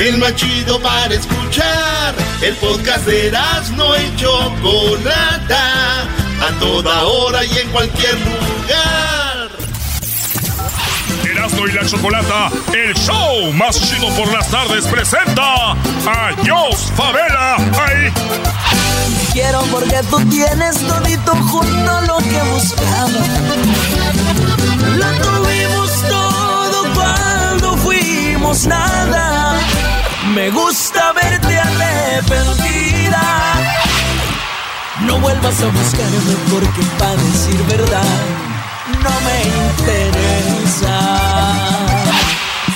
El más chido para escuchar. El podcast de no y Chocolata. A toda hora y en cualquier lugar. Erasno y la chocolata, el show más chido por las tardes, presenta a Jos Favela. Ahí. Quiero porque tú tienes todito junto lo que buscaba. Lo tuvimos todo arrepentida. No vuelvas a buscarme porque para decir verdad no me interesa.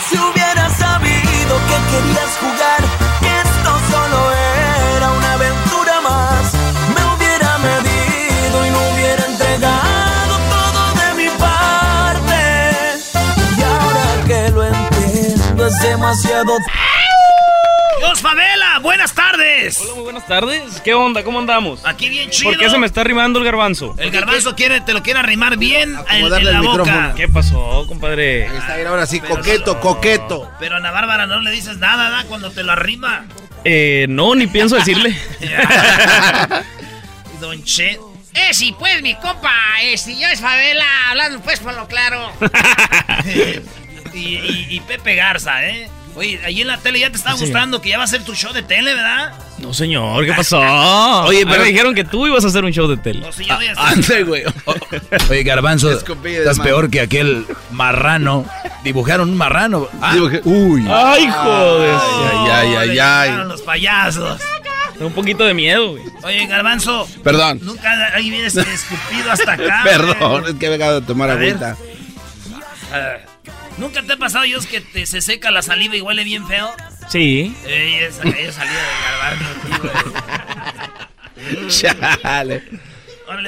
Si hubieras sabido que querías jugar, que esto solo era una aventura más, me hubiera medido y no hubiera entregado todo de mi parte. Y ahora que lo entiendo es demasiado. ¡Buenas tardes! Hola, muy buenas tardes. ¿Qué onda? ¿Cómo andamos? Aquí bien chido. ¿Por qué se me está arrimando el garbanzo? El garbanzo quiere, te lo quiere arrimar bien en, darle en la el boca. micrófono. ¿Qué pasó, compadre? Ahí está, ahora sí, coqueto, coqueto. Pero a Ana Bárbara no le dices nada, ¿da? Cuando te lo arrima. Eh, no, ni pienso decirle. Don Che. Eh, sí, pues, mi compa, eh, si yo es favela, hablando pues por lo claro. y, y- y Pepe Garza, ¿eh? Oye, ahí en la tele ya te está Sí. gustando que ya va a ser tu show de tele, ¿verdad? No, señor, ¿qué pasó? Oye, pero- me dijeron que tú ibas a hacer un show de tele. No, sí, yo voy a hacer- Ande, güey. Oye, Garbanzo, estás peor que aquel marrano. Dibujaron un marrano. Ah, Uy. Ay, joder. Ay, ay, ay, ay. llegaron los payasos. Un poquito de miedo, güey. Oye, Garbanzo. Perdón. Nunca ahí vienes escupido hasta acá. Perdón, güey. es que he acabado de tomar A ver. agüita. Ah, ¿Nunca te ha pasado, Dios, que te, se seca la saliva y huele bien feo? Sí. Ey, esa, esa salida del Garbanzo, aquí, güey. Chale.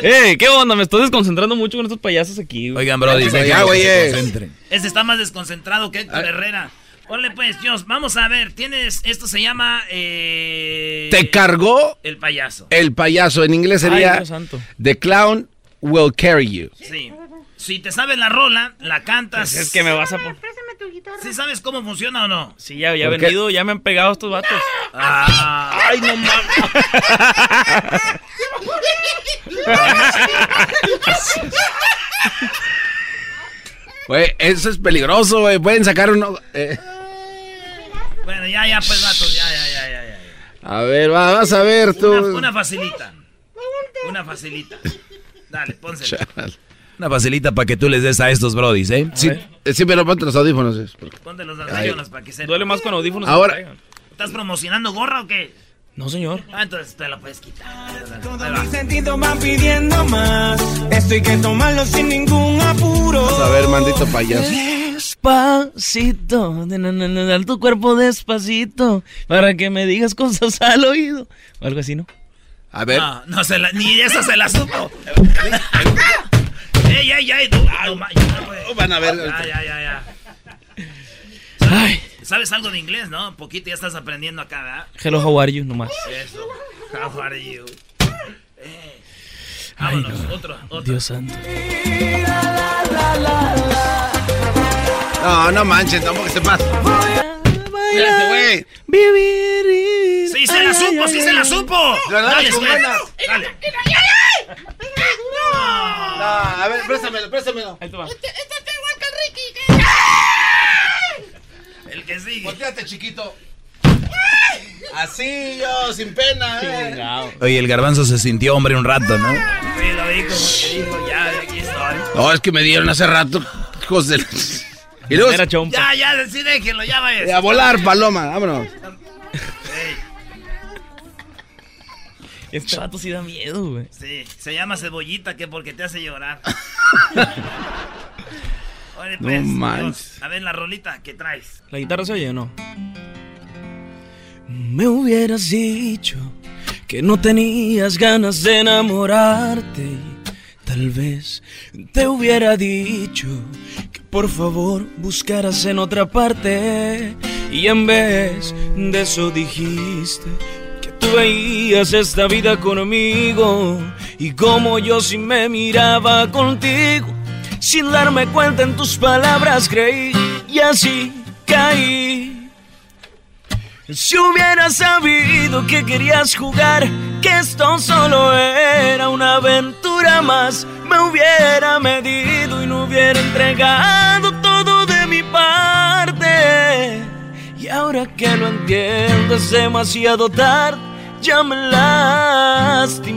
Eh, ¿qué onda? Me estoy desconcentrando mucho con estos payasos aquí. güey. Oigan, Brody, Ya, déjenlo que güey, se es. concentren. Este está más desconcentrado que Héctor Herrera. Ponle pues, Dios, vamos a ver, tienes, esto se llama... Eh, Te cargó El payaso. el payaso. En inglés Ay, sería Dios santo. The clown will carry you. Sí. Si te sabes la rola, la cantas. Pues es que me vas a poner. ¿Sí sabes cómo funciona o no? Sí, ya, ya he venido, ya me han pegado estos vatos. Ah, Ay, no mames. Güey, eso es peligroso, güey. Pueden sacar uno. eh. bueno, ya, ya, pues, vatos, ya, ya, ya, ya. ya. A ver, va, vas a ver tú. Una, una facilita. Una facilita. Dale, pónsela. Chale. Una facilita para que tú les des a estos Brodis, ¿eh? Sí, eh, sí, pero ponte los audífonos. es Ponte los audífonos para que se... Duele más con audífonos. Ahora- que. ¿Estás promocionando gorra o qué? No, señor. Ah, entonces te la puedes quitar. Ahí Todo va. mi sentido van pidiendo más. Esto hay que tomarlo sin ningún apuro. Vamos a ver, mandito payaso. Despacito, de na, na, na, dar tu cuerpo despacito, para que me digas cosas al oído. O algo así, ¿no? A ver. No, no se la, ni esa se la supo. ey, ey, ey, no. Van a ver. Ya, ya, ya, ya. Ay, ¿Sabes algo de inglés, no? Poquito ya estás aprendiendo acá, ¿verdad? hello, how are you, nomás. Eso. How are you? Eh. Vámonos, otro, otro. Dios santo. No, no manches, tampoco se pasa. Güey. Vivir. ¡Sí se la supo, sí se la supo! Dale, ganas. Dale. No, a ver, préstamelo, préstamelo. Ahí te va. El que sigue. Volteate, chiquito. Así yo, sin pena, eh. Oye, el Garbanzo se sintió hombre un rato, ¿no? Sí, lo vi como que dijo, ya, aquí estoy. No, es que me dieron hace rato, hijos de... Y luego. Ya, ya, sí, déjenlo, ya vaya. a volar, paloma, vámonos. Este vato sí da miedo, güey. Sí, se llama cebollita que porque te hace llorar. Oye, No pues, manches. Dios, a ver la rolita que traes. ¿La guitarra se oye o no? Me hubieras dicho que no tenías ganas de enamorarte. y Tal vez te hubiera dicho que por favor buscaras en otra parte. Y en vez de eso dijiste tú veías esta vida conmigo. Y como yo sí me miraba contigo. Sin darme cuenta en tus palabras creí y así caí. Si hubiera sabido que querías jugar, que esto solo era una aventura más, me hubiera medido y no hubiera entregado Y ahora que lo entiendo es demasiado tarde, ya me lastimaste.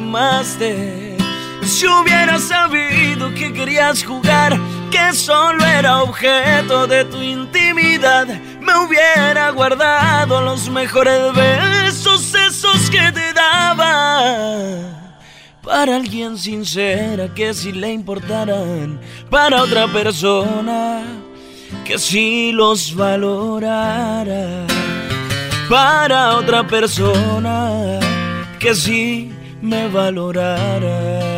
Si hubiera sabido que querías jugar, que solo era objeto de tu intimidad, me hubiera guardado los mejores besos, esos que te daba. Para alguien sincera que si le importaran, para otra persona que si los valorara, para otra persona que si me valorara.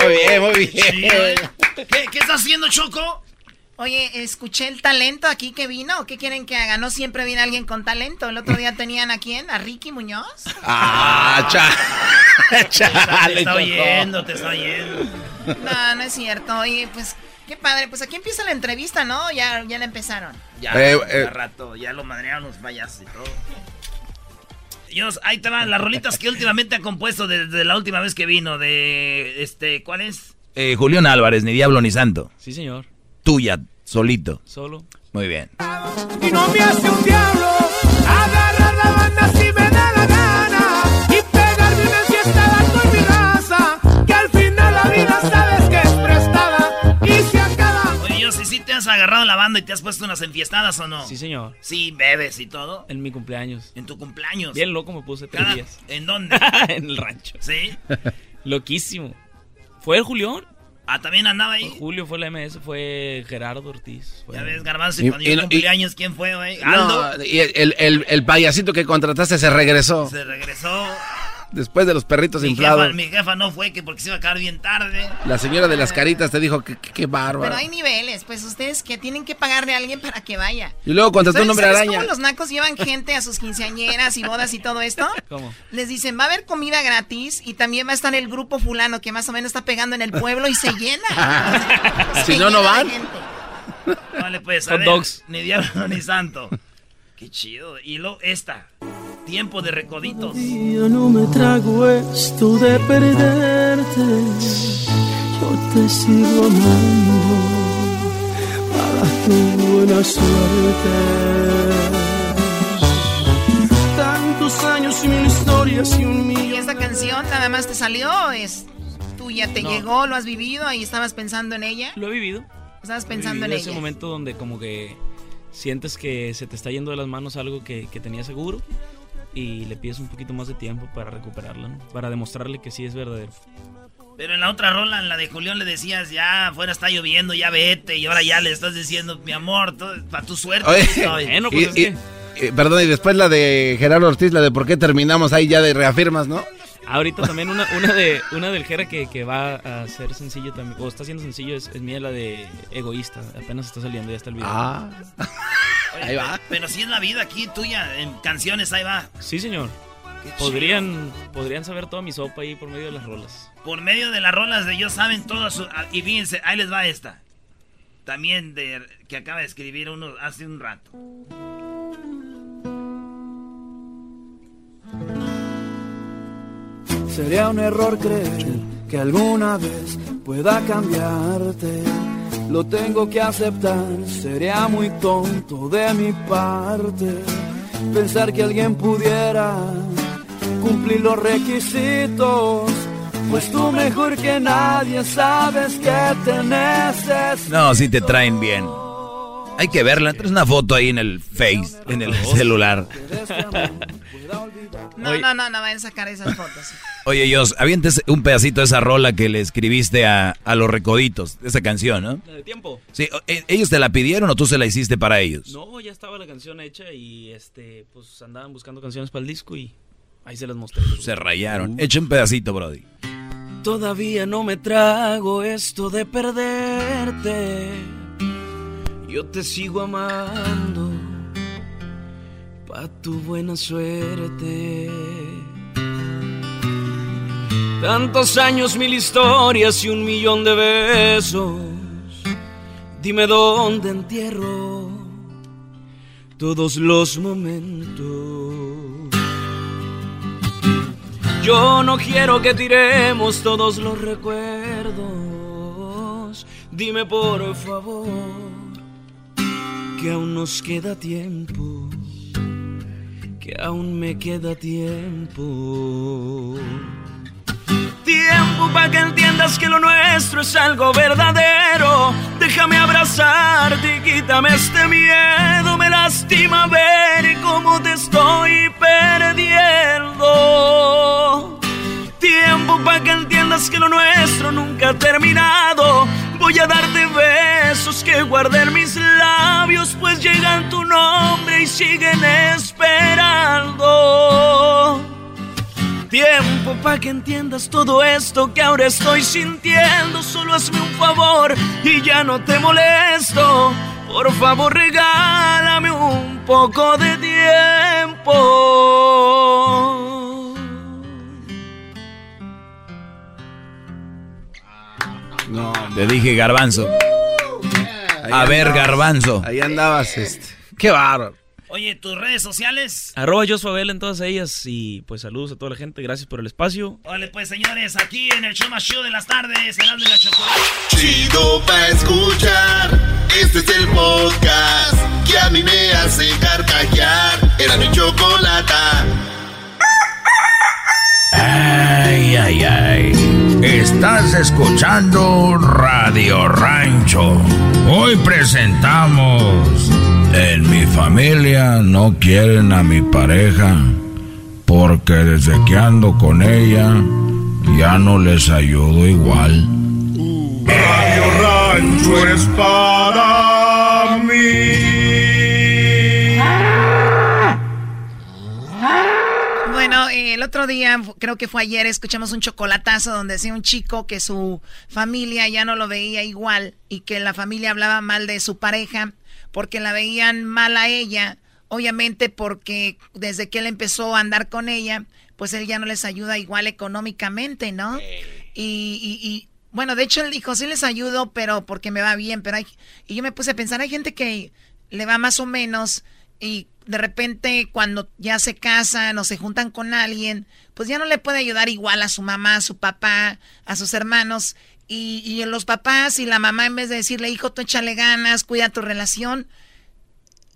muy bien, muy bien. ¿Qué, ¿Qué está haciendo Choco? Oye, escuché el talento aquí que vino. ¿Qué quieren que haga? No siempre viene alguien con talento. El otro día tenían a quién? ¿A Ricky Muñoz? Ah, Te chale, está Choco. oyendo, te está oyendo. No, no es cierto. Oye, pues qué padre. Pues aquí empieza la entrevista, ¿no? Ya, ya la empezaron. Ya, Eh, ya eh. rato, ya lo madrearon los payasos y todo. Dios, ahí te van las rolitas que últimamente ha compuesto desde la última vez que vino. De este, ¿cuál es? Eh, Julián Álvarez, ni diablo ni santo. Sí, señor. Tuya, solito. Solo. Muy bien. Y no me hace un diablo agarrar la banda si me da la gana y pegarme una fiesta con mi raza. Que al final la vida sabes que es prestada y se acaba. Oye, Dios, ¿y si te has agarrado la banda y te has puesto unas enfiestadas o no? Sí, señor. Sí, bebes y todo. En mi cumpleaños. En tu cumpleaños. Bien loco me puse tres Cada- días. ¿En dónde? en el rancho. ¿Sí? Loquísimo. ¿Fue el Julián? Ah, también andaba ahí. Julio fue la MS, fue Gerardo Ortiz. fue- Ya ves, Garbanzo, cuando y yo cumplí y- años, ¿quién fue, güey? Aldo. No, y el, el, el payasito que contrataste se regresó. Se regresó. Después de los perritos Mi inflados. jefa, mi jefa no fue que porque se iba a quedar bien tarde. La señora de las caritas te dijo que qué bárbaro. Pero hay niveles, pues ustedes que tienen que pagarle a alguien para que vaya. Y luego contrató un ¿Sabes- hombre sabes araña. cómo los nacos llevan gente a sus quinceañeras y bodas y todo esto? ¿Cómo? Les dicen, va a haber comida gratis y también va a estar el grupo fulano que más o menos está pegando en el pueblo y se llena. Si no, no llena de van. Vale, pues, a ver, dogs. Ni diablo ni santo. Qué chido. Y luego esta. Tiempo de recoditos. Yo no me trago esto de perderte. Yo te sigo amando para tu buena suerte. Tantos años y mil historias y un Y millón. esta canción nada más te salió, es tuya, te No. llegó, lo has vivido y estabas pensando en ella. Lo he vivido. Estabas He pensando en vivido ese ella. momento donde como que sientes que se te está yendo de las manos algo que, que tenías seguro y le pides un poquito más de tiempo para recuperarla, ¿no? Para demostrarle que sí es verdadero. Pero en la otra rola, en la de Julián, le decías, ya afuera está lloviendo, ya vete. Y ahora ya le estás diciendo, mi amor, para tu suerte. Oye, aquí estoy". Bueno, y, pues es y- perdón, y después la de Gerardo Ortiz, la de por qué terminamos ahí ya de reafirmas, ¿no? Ahorita también una, una de una del Jera que, que va a ser sencillo también, o está siendo sencillo, es, es mía la de egoísta. Apenas está saliendo, ya está el video. Ah. Oye, Ahí va. Pero si es la vida aquí tuya, en canciones, ahí va. Sí, señor. Qué chido. Podrían, podrían saber toda mi sopa ahí por medio de las rolas. Por medio de las rolas de ellos saben todo su... ah, Y fíjense, ahí les va esta. También de que acaba de escribir uno hace un rato. Sería un error creer que alguna vez pueda cambiarte. Lo tengo que aceptar, sería muy tonto de mi parte pensar que alguien pudiera cumplir los requisitos. Pues tú mejor que nadie sabes que te necesito. No, sí te traen bien. Hay que verla. Traes una foto ahí en el Face, en el celular. No, no, no, no vayan a sacar esas fotos. Oye, Dios, avientes un pedacito de esa rola que le escribiste a, a los recoditos, de esa canción, ¿no? La de tiempo. Sí, eh, ¿ellos te la pidieron o tú se la hiciste para ellos? No, ya estaba la canción hecha y este, pues andaban buscando canciones para el disco y ahí se las mostré. Se rayaron. Echa un pedacito, Brody. Todavía no me trago esto de perderte. Yo te sigo amando pa' tu buena suerte. Tantos años, mil historias y un millón de besos. Dime dónde entierro todos los momentos. Yo no quiero que tiremos todos los recuerdos. Dime por favor que aún nos queda tiempo. Que aún me queda tiempo. Tiempo para que entiendas que lo nuestro es algo verdadero. Déjame abrazarte y quítame este miedo. Me lastima ver cómo te estoy perdiendo. Tiempo para que entiendas que lo nuestro nunca ha terminado. Voy a darte besos que guarden mis labios, pues llegan tu nombre y siguen esperando. Tiempo para que entiendas todo esto que ahora estoy sintiendo. Solo hazme un favor y ya no te molesto. Por favor, regálame un poco de tiempo. No, te dije garbanzo. A ver, garbanzo. Ahí andabas, este. Qué bárbaro. Oye, tus redes sociales. Arroba Josuabel en todas ellas y pues saludos a toda la gente, gracias por el espacio. Vale, pues señores, aquí en el show más show de las tardes, Erasmo y la Chocolate. Chido pa' escuchar. Este es el podcast que a mí me hace carcajear. Era mi chocolata. Ay, ay, ay. Estás escuchando Radio Rancho. Hoy presentamos. En mi familia no quieren a mi pareja porque desde que ando con ella ya no les ayudo igual. Radio Rancho es para mí. Bueno, eh, el otro día, creo que fue ayer, escuchamos un chocolatazo donde decía un chico que su familia ya no lo veía igual y que la familia hablaba mal de su pareja porque la veían mal a ella, obviamente porque desde que él empezó a andar con ella, pues él ya no les ayuda igual económicamente, ¿no? Y, y, y, bueno, de hecho él dijo, sí les ayudo, pero porque me va bien, pero hay... Y yo me puse a pensar, hay gente que le va más o menos y de repente cuando ya se casan o se juntan con alguien, pues ya no le puede ayudar igual a su mamá, a su papá, a sus hermanos. Y, y los papás y la mamá en vez de decirle, hijo, tú échale ganas, cuida tu relación,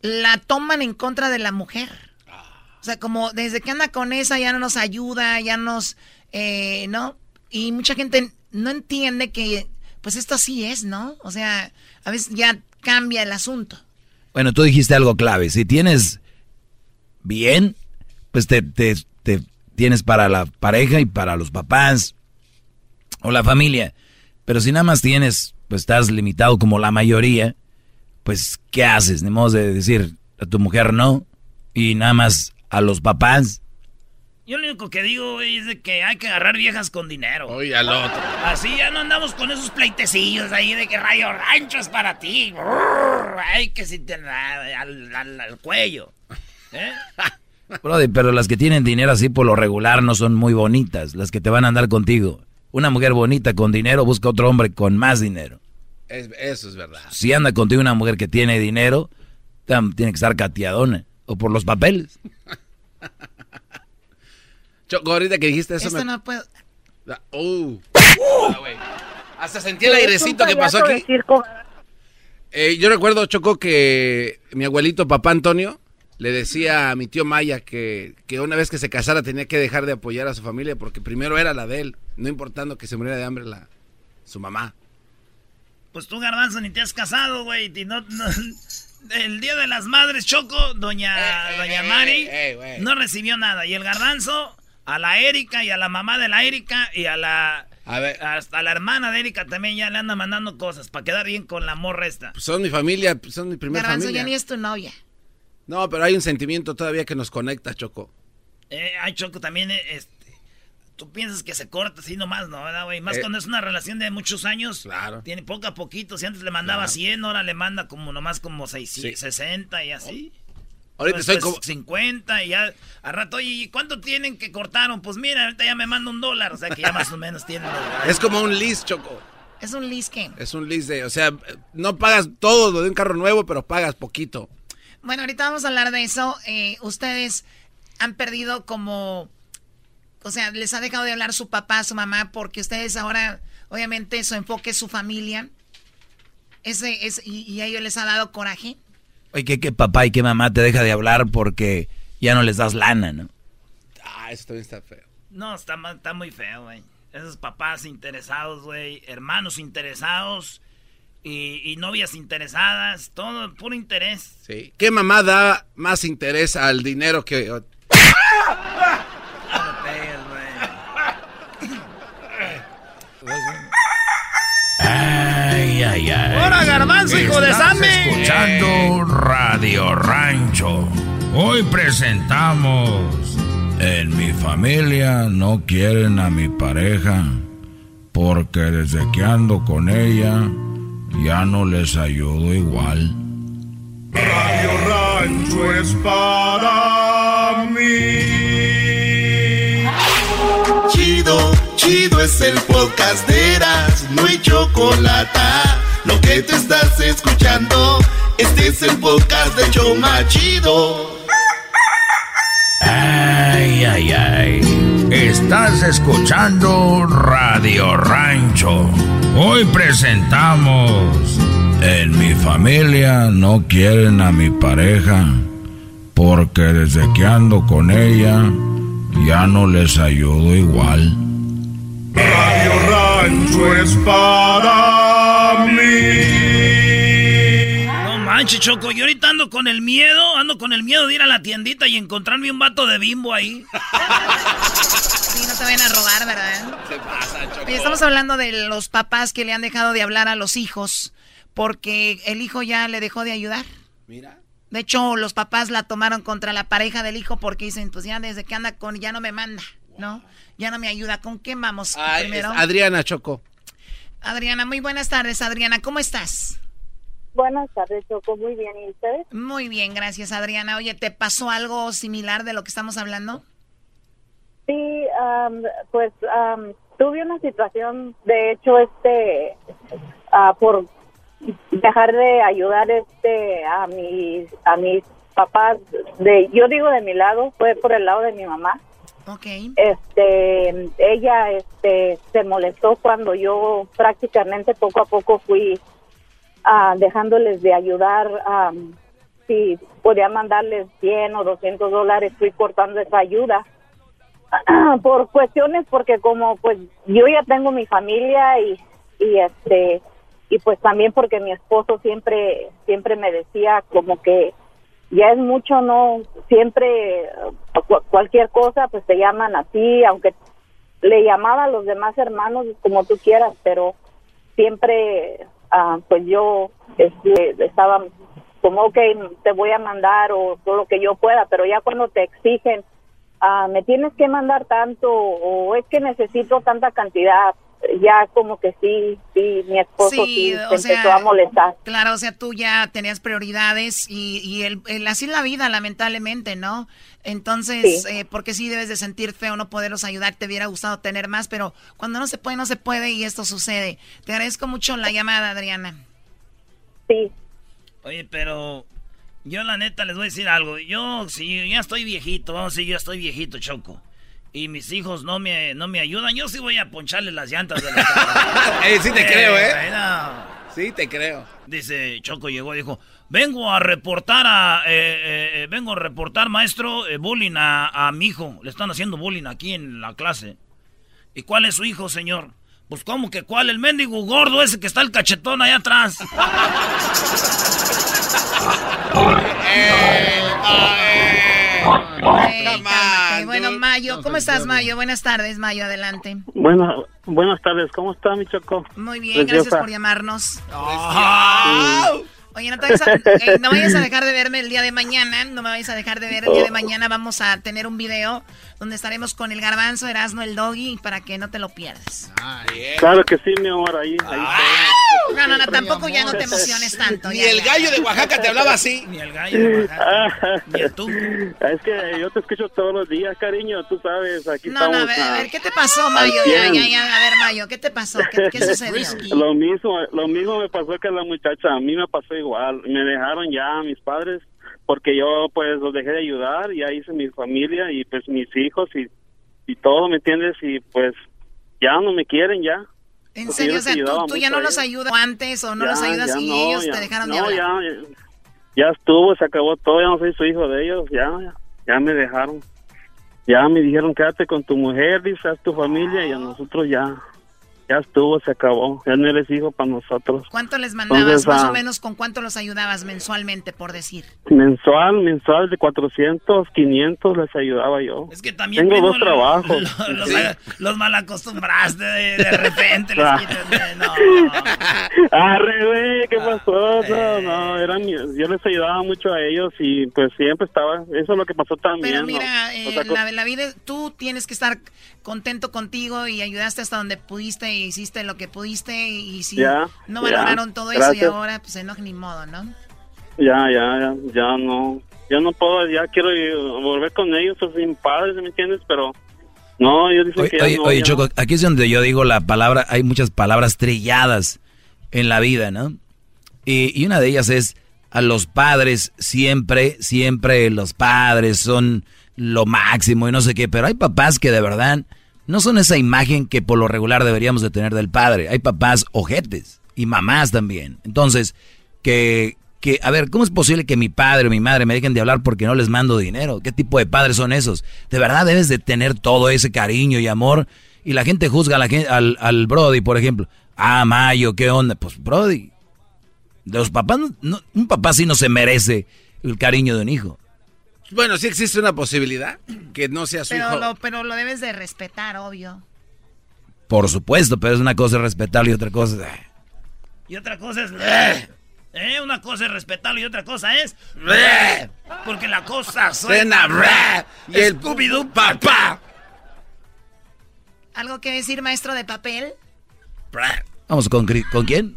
la toman en contra de la mujer. O sea, como desde que anda con esa ya no nos ayuda, ya nos, eh, ¿no? Y mucha gente no entiende que, pues esto así es, ¿no? O sea, a veces ya cambia el asunto. Bueno, tú dijiste algo clave. Si tienes bien, pues te, te, te tienes para la pareja y para los papás o la familia. Pero si nada más tienes, pues estás limitado como la mayoría, pues ¿qué haces? Ni modo de decir a tu mujer no y nada más a los papás. Yo lo único que digo es de que hay que agarrar viejas con dinero. Oye, al otro. Así ya no andamos con esos pleitecillos ahí de que rayo rancho es para ti. Brrr, Ay, que si te al, al- al cuello. ¿Eh? Brody, pero las que tienen dinero así por lo regular no son muy bonitas, las que te van a andar contigo. Una mujer bonita con dinero busca otro hombre con más dinero. Es- eso es verdad. Si anda contigo una mujer que tiene dinero, tam- tiene que estar cateadona. O por los papeles. Choco, ahorita que dijiste eso Esto me... no puedo... Ah, uh. Ah, güey. Hasta sentí el airecito que pasó aquí. Eh, yo recuerdo, Choco, que mi abuelito, papá Antonio, le decía a mi tío Maya que, que una vez que se casara tenía que dejar de apoyar a su familia porque primero era la de él, no importando que se muriera de hambre la, su mamá. Pues tú, Garbanzo, ni te has casado, güey. y no- no- el Día de las Madres, Choco, doña, doña Mari, eh, güey. no recibió nada. Y el Garbanzo, a la Erika y a la mamá de la Erika y a la... A ver. Hasta la hermana de Erika también ya le anda mandando cosas para quedar bien con la morra esta. Pues son mi familia, pues son mi primera Garbanzo familia. ya ni es tu novia. No, pero hay un sentimiento todavía que nos conecta, Choco. Eh, ay, Choco, también, eh, este... Tú piensas que se corta así nomás, ¿no? ¿Verdad, güey? Más Eh. cuando es una relación de muchos años. Claro. Tiene poco a poquito. Si antes le mandaba Claro. 100, ahora le manda como nomás como 600, Sí. 60 y así. Ahorita estoy como... 50 y ya al rato, oye, ¿y cuánto tienen que cortaron? Pues mira, ahorita ya me manda un dólar, o sea que ya más o menos tienen. Es como un lease, Choco. Es un lease que... Es un lease de, o sea, no pagas todo lo de un carro nuevo, pero pagas poquito. Bueno, ahorita vamos a hablar de eso. Eh, ustedes han perdido como... O sea, les ha dejado de hablar su papá, su mamá, porque ustedes ahora, obviamente, su enfoque es su familia. Ese es, y, y a ellos les ha dado coraje. Oye, que, que papá y que mamá te deja de hablar porque ya no les das lana, ¿no? Ah, eso también está feo. No, está, está muy feo, güey. Esos papás interesados, güey, hermanos interesados y, novias interesadas, todo puro interés. Sí. ¿Qué mamá da más interés al dinero que... No Ay, ay, ay. ¡Hora, garbanzo, hijo de Sammy! escuchando Radio Rancho. Hoy presentamos... En mi familia no quieren a mi pareja porque desde que ando con ella ya no les ayudo igual. Radio Rancho es para mí. Chido, chido es el podcast de Eras, no hay chocolate. Lo que te estás escuchando, este es el podcast de Choma Chido. Ay, ay, ay. Estás escuchando Radio Rancho. Hoy presentamos... En mi familia no quieren a mi pareja porque desde que ando con ella ya no les ayudo igual. Radio Rancho es para mí. Manches, Choco, yo ahorita ando con el miedo, ando con el miedo de ir a la tiendita y encontrarme un vato de bimbo ahí. Sí, no te vayan a robar, ¿verdad? Se pasa, Choco. Oye, estamos hablando de los papás que le han dejado de hablar a los hijos porque el hijo ya le dejó de ayudar. Mira. De hecho, los papás la tomaron contra la pareja del hijo porque dicen, pues ya desde que anda con, ya no me manda, ¿no? Ya no me ayuda. ¿Con qué vamos Ay, primero? Adriana Choco. Adriana, muy buenas tardes, Adriana. ¿Cómo estás? Buenas tardes, Choco. Muy bien. ¿Y ustedes? Muy bien, gracias, Adriana. Oye, ¿te pasó algo similar de lo que estamos hablando? Sí, am, pues am, tuve una situación, de hecho, este, ah, por dejar de ayudar este a mis a mis papás de yo digo de mi lado fue por el lado de mi mamá Ok. este ella este se molestó cuando yo prácticamente poco a poco fui ah, dejándoles de ayudar am, si podía mandarles 100 o 200 dólares fui cortando esa ayuda. Por cuestiones porque como pues yo ya tengo mi familia y y este y pues también porque mi esposo siempre siempre me decía como que ya es mucho no siempre cu- cualquier cosa pues te llaman así aunque le llamaba a los demás hermanos como tú quieras pero siempre ah, pues yo este, estaba como ok te voy a mandar o todo lo que yo pueda pero ya cuando te exigen ah, me tienes que mandar tanto o es que necesito tanta cantidad ya como que sí sí mi esposo sí, o se sea, empezó a molestar Claro, o sea, tú ya tenías prioridades y, y el, el- así es la vida, lamentablemente, ¿no? Entonces, Sí. eh, porque sí debes de sentir feo no poderlos ayudar, te hubiera gustado tener más, pero cuando no se puede, no se puede y esto sucede. Te agradezco mucho la llamada, Adriana. Sí. Oye, pero yo la neta les voy a decir algo. Yo, si ya estoy viejito, vamos a decir, yo estoy viejito, Choco. Y mis hijos no me, no me ayudan, yo sí voy a poncharle las llantas de la Eh, sí te creo, ¿eh? Sí te creo. Dice Choco llegó y dijo, vengo a reportar a, eh, eh, eh, vengo a reportar maestro bullying a, a mi hijo. Le están haciendo bullying aquí en la clase. ¿Y cuál es su hijo, señor? Pues cómo que cuál, el mendigo gordo ese que está el cachetón allá atrás. Mayo, ¿cómo estás, Mayo? Buenas tardes, Mayo, adelante. Buenas, buenas tardes, ¿cómo está mi Choco? Muy bien, gracias Preciosa. por llamarnos. Sí. Oye, no, te vayas a, eh, no vayas a dejar de verme el día de mañana. No me vayas a dejar de ver el día de mañana. Vamos a tener un video donde estaremos con el garbanzo, Erasmo, el doggy, para que no te lo pierdas. Claro que sí, mi amor, ahí. ahí No, no, no, tampoco ya no te emociones tanto. Ni ya, el ya. gallo de Oaxaca te hablaba así. Ni el gallo de Oaxaca. Es que yo te escucho todos los días, cariño, tú sabes, aquí No, no, estamos. a ver, a ah, ver, ¿qué te pasó, Mayo? Ya, ya, ya, a ver, Mayo, ¿qué te pasó? ¿Qué, qué sucedió? Lo mismo, lo mismo me pasó que a la muchacha, a mí me pasó igual. Me dejaron ya mis padres porque yo pues los dejé de ayudar, ya hice mi familia y pues mis hijos y, y todo, ¿me entiendes? Y pues ya no me quieren ya. En Porque serio, o sea, tú, ya no los ayudas antes o no Ya, los ayudas y no, ellos ya. te dejaron de hablar. ya, ya, estuvo, se acabó todo, ya no soy su hijo de ellos, ya, ya, ya me dejaron. ya me dijeron quédate con tu mujer, dice, haz tu familia y a nosotros ya, ya estuvo, se acabó, ya no eres hijo para nosotros. ¿Cuánto les mandabas? más o menos con cuánto los ayudabas mensualmente, por decir. Mensual, mensual de 400, 500 les ayudaba yo. Es que también tengo dos trabajos. Los, malacostumbraste de, de repente, les quitas de, no. Arre, güey, ¿qué pasó? No, no, eran, yo les ayudaba mucho a ellos y pues siempre estaba, eso es lo que pasó también. Pero mira, eh, la, la vida, tú tienes que estar contento contigo y ayudaste hasta donde pudiste y hiciste lo que pudiste y si no valoraron todo eso y ahora pues enoja ni modo, ¿no? Ya, ya, ya, ya no, ya no puedo, ya quiero volver con ellos, son mis padres, ¿me entiendes? Pero no, yo dicen que oye, oye Choco, aquí es donde yo digo la palabra, hay muchas palabras trilladas en la vida, ¿no? Y, y una de ellas es a los padres siempre, siempre los padres son lo máximo y no sé qué, pero hay papás que de verdad no son esa imagen que por lo regular deberíamos de tener del padre. Hay papás ojetes y mamás también. Entonces, que, que, a ver, ¿cómo es posible que mi padre o mi madre me dejen de hablar porque no les mando dinero? ¿Qué tipo de padres son esos? De verdad debes de tener todo ese cariño y amor. Y la gente juzga a la al, al Brody, por ejemplo. Ah, Mayo, ¿qué onda? Pues Brody. Los papás, un papá sí no se merece el cariño de un hijo. Bueno, sí existe una posibilidad que no sea su pero hijo. Lo, pero lo debes de respetar, obvio. Por supuesto, pero es una cosa respetarlo y otra cosa... Y otra cosa es... ¿Eh? Una cosa es respetarlo y otra cosa es... Porque la cosa suena... Y el Scooby-Doo papá. ¿Algo que decir, maestro de papel? Vamos con, con quién?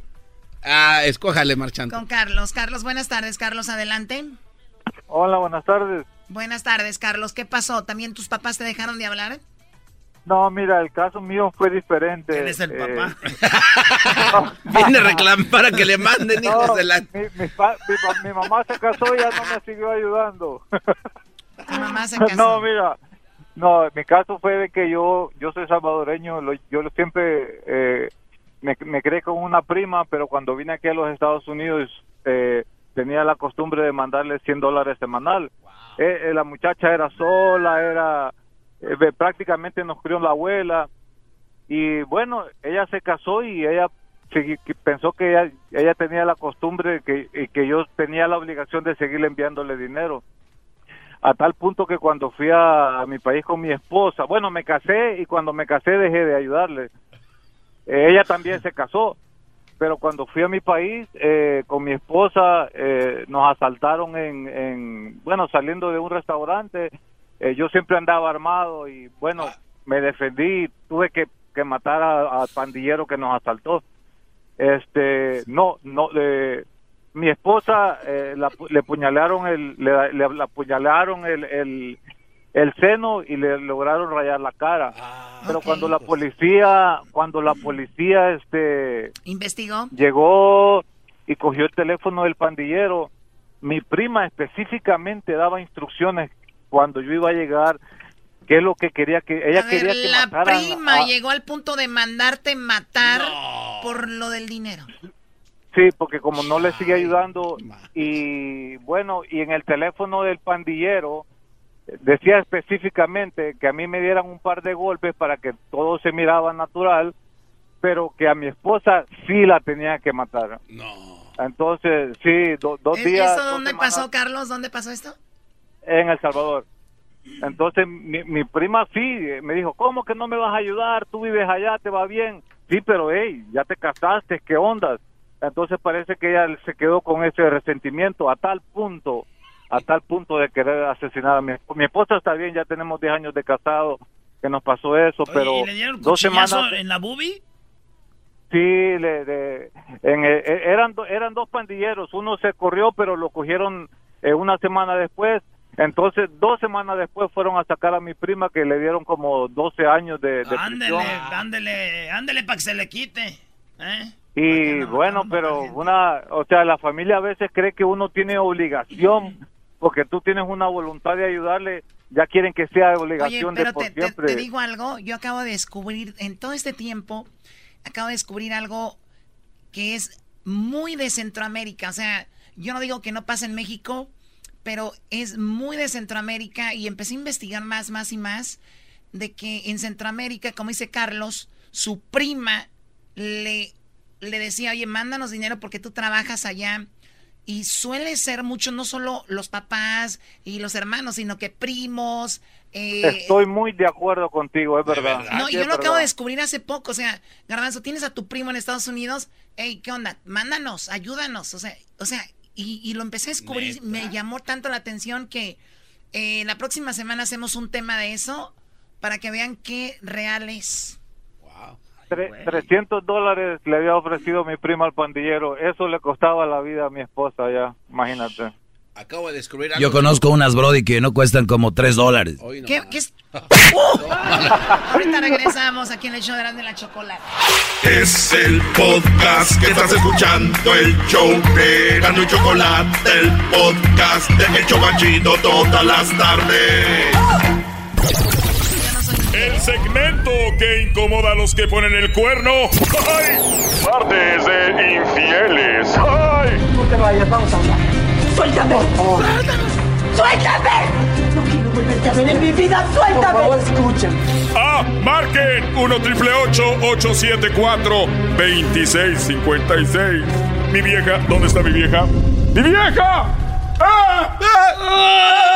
Ah, escójale, marchante. Con Carlos. Carlos, buenas tardes. Carlos, adelante. Hola, buenas tardes. Buenas tardes, Carlos. ¿Qué pasó? ¿También tus papás te dejaron de hablar? No, mira, el caso mío fue diferente. ¿Quién es el Eh, papá? Viene a reclamar para que le manden hijos no, de la... mi, mi pa- mi pa- mi mamá se casó y ya no me siguió ayudando. Tu mamá se casó. No, mira, no, mi caso fue de que yo yo soy salvadoreño, lo- yo siempre eh, me, me creé con una prima, pero cuando vine aquí a los Estados Unidos eh, tenía la costumbre de mandarle 100 dólares semanal. Eh, eh, la muchacha era sola, era eh, prácticamente nos crió la abuela y bueno, ella se casó y ella pensó que ella, ella tenía la costumbre que, y que yo tenía la obligación de seguir enviándole dinero a tal punto que cuando fui a, a mi país con mi esposa, bueno, me casé y cuando me casé dejé de ayudarle. Eh, ella también se casó, pero cuando fui a mi país eh, con mi esposa eh, nos asaltaron en, en, bueno, saliendo de un restaurante. Eh, yo siempre andaba armado y bueno, me defendí, tuve que, que matar a- al pandillero que nos asaltó. Este, no, no, eh, mi esposa eh, la- le puñalaron el, le, le- le apuñalaron el, el, el seno y le lograron rayar la cara. Pero cuando la policía, cuando la policía, este, ¿Investigó? llegó y cogió el teléfono del pandillero, mi prima específicamente daba instrucciones cuando yo iba a llegar, qué es lo que quería que ella A ver, quería que la mataran prima a- llegó al punto de mandarte matar por lo del dinero. Sí, porque como no le sigue ayudando y bueno, y en el teléfono del pandillero decía específicamente que a mí me dieran un par de golpes para que todo se miraba natural, pero que a mi esposa sí la tenía que matar. No. Entonces, sí, do- dos ¿Es- días ¿Eso dónde semanas pasó, Carlos? ¿Dónde pasó esto? en El Salvador. Entonces mi, mi prima sí me dijo, ¿cómo que no me vas a ayudar? Tú vives allá, te va bien. Sí, pero hey, ya te casaste, ¿qué ondas? Entonces parece que ella se quedó con ese resentimiento a tal punto, a tal punto de querer asesinar a mi esposa. Mi esposa está bien, ya tenemos 10 años de casado, que nos pasó eso, pero ¿Y le dieron dos semanas... en la boobie? Sí, le, en, eh, eh, eran, eran dos pandilleros, uno se corrió, pero lo cogieron eh, una semana después. Entonces, dos semanas después fueron a sacar a mi prima que le dieron como 12 años de, de Ándele, prisión. ándele, ándele para que se le quite. ¿eh? Y bueno, pero una, o sea, la familia a veces cree que uno tiene obligación, porque tú tienes una voluntad de ayudarle, ya quieren que sea Oye, obligación de pero por te, te- siempre. te digo algo, yo acabo de descubrir, en todo este tiempo, acabo de descubrir algo que es muy de Centroamérica. O sea, yo no digo que no pasa en México, pero es muy de Centroamérica y empecé a investigar más, más y más de que en Centroamérica, como dice Carlos, su prima le, le decía, oye, mándanos dinero porque tú trabajas allá. Y suele ser mucho, no solo los papás y los hermanos, sino que primos. Eh, Estoy muy de acuerdo contigo, es verdad. No, yo lo acabo de descubrir hace poco. O sea, Garbanzo, tienes a tu primo en Estados Unidos. Hey, ¿qué onda? Mándanos, ayúdanos. O sea, o sea y, lo empecé a descubrir. Me llamó tanto la atención que eh, la próxima semana hacemos un tema de eso para que vean qué real es. 300 dólares le había ofrecido mi prima al pandillero. Eso le costaba la vida a mi esposa ya, imagínate. Acabo de descubrir Yo conozco unas Brody que no cuestan como 3 dólares. ¿Qué, es? ¡Uh! Ahorita regresamos aquí en el show de la Chocolate. Es el podcast que estás escuchando, el show de Gano y Chocolate, el podcast de Hecho Banchito todas las tardes. El segmento que incomoda a los que ponen el cuerno. ¡Ay! Martes de infieles. ¡Ay! No te vayas, vamos a hablar. ¡Suéltame! ¡Suéltame! No quiero volverte a ver en mi vida, suéltame. Por favor, escuchen. Ah, marquen 1 triple 874 2656. Mi vieja, ¿dónde está mi vieja? ¡Mi vieja! ¡Ah! ¡Ah!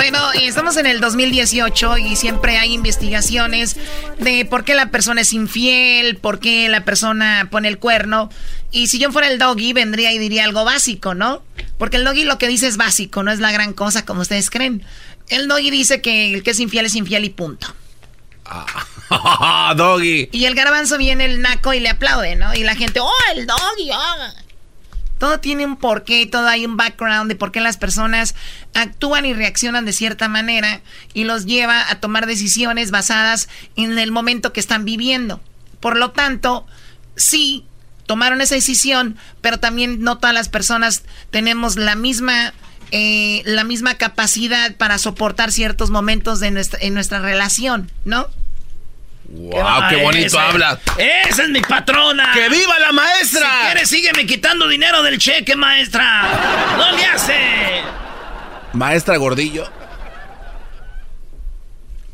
Bueno, estamos en el 2018 y siempre hay investigaciones de por qué la persona es infiel, por qué la persona pone el cuerno. Y si yo fuera el doggy, vendría y diría algo básico, ¿no? Porque el doggy lo que dice es básico, no es la gran cosa como ustedes creen. El doggy dice que el que es infiel es infiel y punto. Ah, doggy. Y el garbanzo viene el naco y le aplaude, ¿no? Y la gente, oh, el doggy, oh. Todo tiene un porqué, todo hay un background de por qué las personas actúan y reaccionan de cierta manera y los lleva a tomar decisiones basadas en el momento que están viviendo. Por lo tanto, sí, tomaron esa decisión, pero también no todas las personas tenemos la misma, eh, la misma capacidad para soportar ciertos momentos de nuestra, en nuestra relación, ¿no? ¡Wow! ¡Qué bonito habla! ¡Esa es mi patrona! ¡Que viva la maestra! Si quieres, sígueme quitando dinero del cheque, maestra. ¡No le hace! Maestra Gordillo.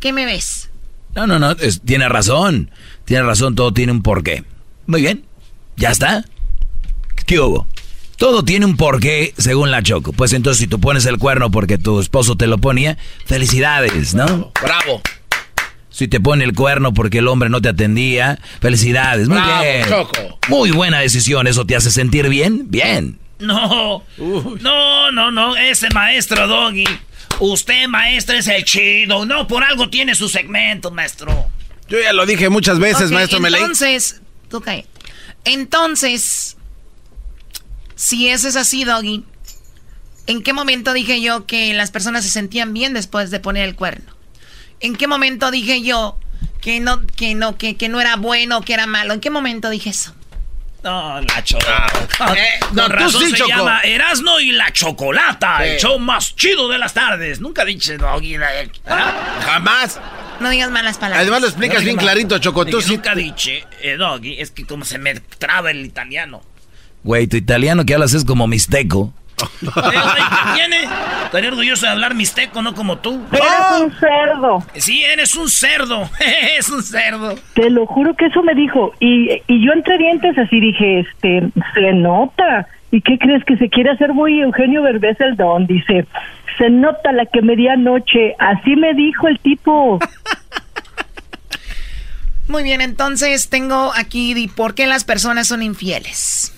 ¿Qué me ves? No, no, no, tiene razón. Tiene razón, todo tiene un porqué. Muy bien, ya está. ¿Qué hubo? Todo tiene un porqué según la Choco. Pues entonces si tú pones el cuerno porque tu esposo te lo ponía, felicidades, ¿no? Bravo. Si te pone el cuerno porque el hombre no te atendía, felicidades. Muy bien. Choco. Muy buena decisión. ¿Eso te hace sentir bien? Bien. No. No, no, no. Ese maestro Doggy. Usted, maestro, es el chido. No, por algo tiene su segmento, maestro. Yo ya lo dije muchas veces, maestro Meley. Entonces, tú cae. Entonces, si eso es así, Doggy, ¿en qué momento dije yo que las personas se sentían bien después de poner el cuerno? ¿En qué momento dije yo que no, que no, que, que no era bueno, que era malo? ¿En qué momento dije eso? No, la chocolata. Eh, no, razón sí, se llama Erasno y la Chocolata, el show más chido de las tardes. Nunca dije Doggy. ¿Ah? Jamás. No digas malas palabras. Además lo explicas bien clarito, Choco. Tú Nunca dije eh, Doggy, es que como se me traba el italiano. Güey, tu italiano que hablas es como mixteco. ¿Qué tiene? Estoy orgulloso de hablar mixteco, no como tú. Eres un cerdo. Sí, eres un cerdo. es un cerdo. Te lo juro que eso me dijo. Y, y yo entre dientes así dije, este, se nota. ¿Y qué crees? Que se quiere hacer muy Eugenio Berbés el don. Dice, se nota la que me di anoche. Así me dijo el tipo. Muy bien, entonces tengo aquí por qué las personas son infieles.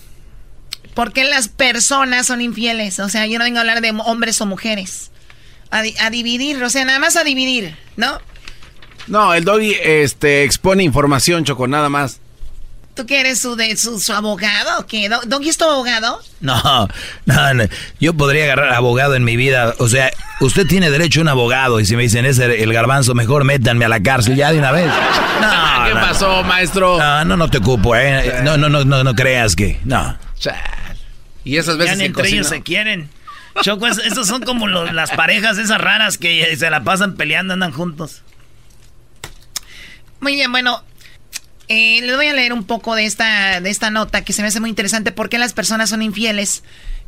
¿Por qué las personas son infieles? O sea, yo no vengo a hablar de hombres o mujeres. A, dividir, o sea, nada más a dividir, ¿no? No, el doggy este, expone información, Choco, nada más. ¿Tú qué eres su, de, su, abogado o qué? ¿Doggy es tu abogado? No, no, no, yo podría agarrar abogado en mi vida. O sea, usted tiene derecho a un abogado y si me dicen es el garbanzo, mejor métanme a la cárcel ya de una vez. No, ¿Qué pasó, maestro? No, no, no te ocupo, ¿eh? No, no, no, no, no creas que, no. Y esas veces ya entre ellos se quieren. Choco, esos son como las parejas esas raras que se la pasan peleando, andan juntos. Muy bien, bueno. Eh, les voy a leer un poco de esta, de esta nota que se me hace muy interesante. ¿Por qué las personas son infieles?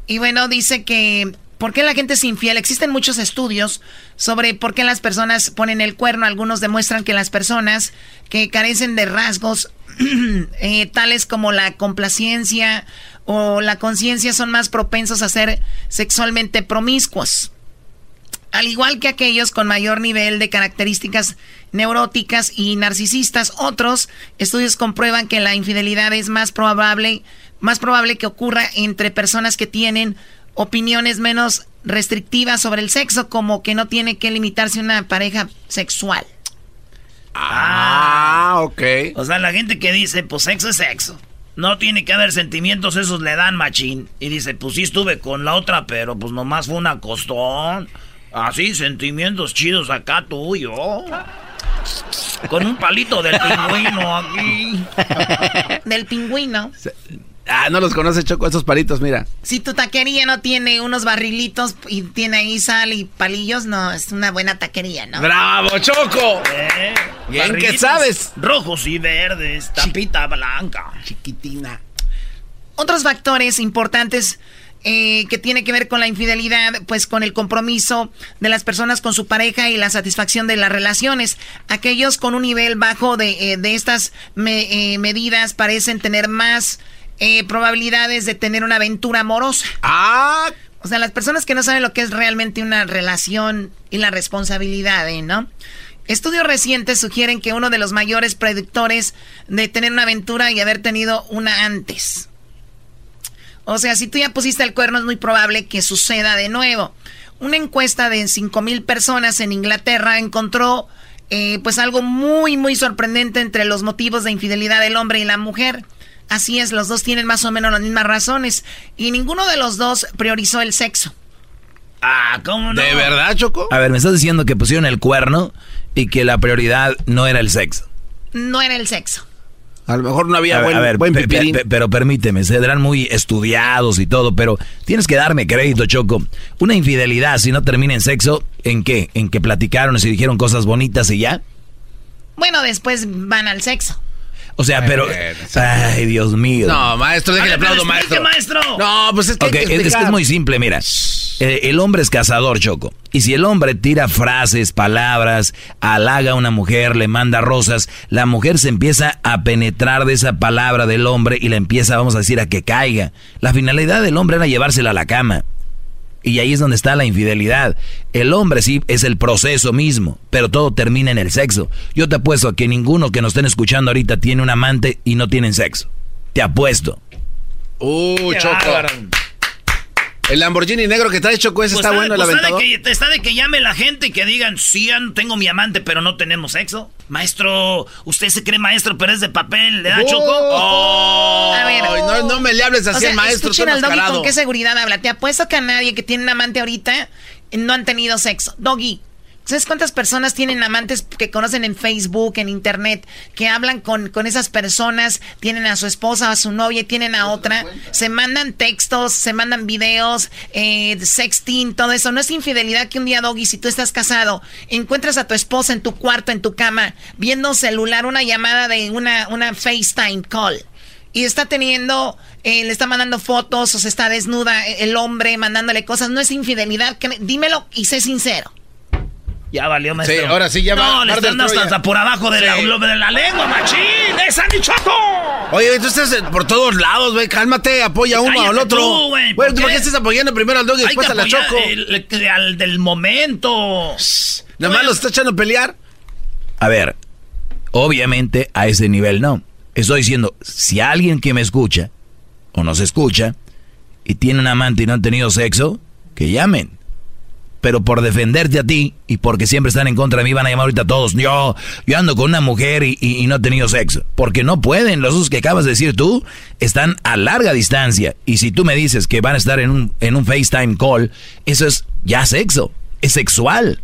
Y bueno, dice que ¿Por qué la gente es infiel? Existen muchos estudios sobre por qué las personas ponen el cuerno. Algunos demuestran que las personas que carecen de rasgos eh, tales como la complacencia o la conciencia son más propensos a ser sexualmente promiscuos. Al igual que aquellos con mayor nivel de características neuróticas y narcisistas, otros estudios comprueban que la infidelidad es más probable, más probable que ocurra entre personas que tienen opiniones menos restrictivas sobre el sexo, como que no tiene que limitarse una pareja sexual. Ah, ok. O sea, la gente que dice, pues sexo es sexo. No tiene que haber sentimientos, esos le dan machín. Y dice, pues sí estuve con la otra, pero pues nomás fue una costón. Así, sentimientos chidos acá tuyo. Con un palito del pingüino aquí. Del pingüino. Ah, no los conoce Choco, esos palitos, mira. Si tu taquería no tiene unos barrilitos y tiene ahí sal y palillos, no, es una buena taquería, ¿no? ¡Bravo, Choco! Eh, Bien que sabes. Rojos y verdes, tapita blanca. Chiquitina. Otros factores importantes eh, que tiene que ver con la infidelidad, pues con el compromiso de las personas con su pareja y la satisfacción de las relaciones. Aquellos con un nivel bajo de, eh, estas medidas parecen tener más eh, probabilidades de tener una aventura amorosa. Ah. O sea, las personas que no saben lo que es realmente una relación y la responsabilidad, ¿eh? ¿no? Estudios recientes sugieren que uno de los mayores predictores de tener una aventura y haber tenido una antes. O sea, si tú ya pusiste el cuerno es muy probable que suceda de nuevo. Una encuesta de 5.000 personas en Inglaterra encontró eh, pues algo muy, muy sorprendente entre los motivos de infidelidad del hombre y la mujer. Así es, los dos tienen más o menos las mismas razones. Y ninguno de los dos priorizó el sexo. Ah, ¿cómo no? ¿De verdad, Choco? A ver, me estás diciendo que pusieron el cuerno y que la prioridad no era el sexo. No era el sexo. A lo mejor no había buen, a ver, buen pero permíteme, serán muy estudiados y todo, pero tienes que darme crédito, Choco. Una infidelidad, si no termina en sexo, ¿en qué? ¿En que platicaron y se dijeron cosas bonitas y ya? Bueno, después van al sexo. O sea, pero. Ay, Dios mío. No, maestro, déjale aplaudo, maestro. maestro. No, pues es que. es, que es muy simple, mira. Eh, el hombre es cazador, Choco. Y si el hombre tira frases, palabras, halaga a una mujer, le manda rosas, la mujer se empieza a penetrar de esa palabra del hombre y la empieza, vamos a decir, a que caiga. La finalidad del hombre era llevársela a la cama. Y ahí es donde está la infidelidad. El hombre sí es el proceso mismo, pero todo termina en el sexo. Yo te apuesto a que ninguno que nos estén escuchando ahorita tiene un amante y no tienen sexo. Te apuesto. Uh, Choco. El Lamborghini negro que trae Choco ese pues está, bueno, el pues está de, que, está de que llame la gente y que digan, sí, tengo mi amante, pero no tenemos sexo. Maestro, usted se cree maestro, pero es de papel, ¿le da Choco? Oh. A ver, no, me le hables así al maestro. Escuchen al Doggy con qué seguridad habla. Te apuesto que a nadie que tiene un amante ahorita no han tenido sexo. Doggy, ¿Sabes cuántas personas tienen amantes que conocen en Facebook, en Internet, que hablan con, con esas personas, tienen a su esposa, a su novia tienen a otra? Se mandan textos, se mandan videos, eh, sexting, todo eso. No es infidelidad que un día, Doggy, si tú estás casado, encuentras a tu esposa en tu cuarto, en tu cama, viendo celular, una llamada de una, una FaceTime call y está teniendo, eh, le está mandando fotos o se está desnuda el hombre mandándole cosas, no es infidelidad, dímelo y sé sincero. Ya valió, maestro. Sí, ahora sí ya va. No, le están dando hasta por abajo de, la, de la lengua, machín. ¡Es Sandy Choco! Oye, tú estás por todos lados, güey. Cálmate, apoya uno al otro. Tú, güey. ¿por, qué? estás apoyando primero al dog y después a la Choco? al del momento. Nada más lo está echando a pelear. A ver, obviamente a ese nivel no. Estoy diciendo, si alguien que me escucha o nos escucha y tiene un amante y no han tenido sexo, que llamen pero por defenderte a ti y porque siempre están en contra de mí van a llamar ahorita a todos. Yo, yo ando con una mujer y, no he tenido sexo. Porque no pueden. Los que acabas de decir tú están a larga distancia. Y si tú me dices que van a estar en un, en un FaceTime call, eso es ya sexo. Es sexual.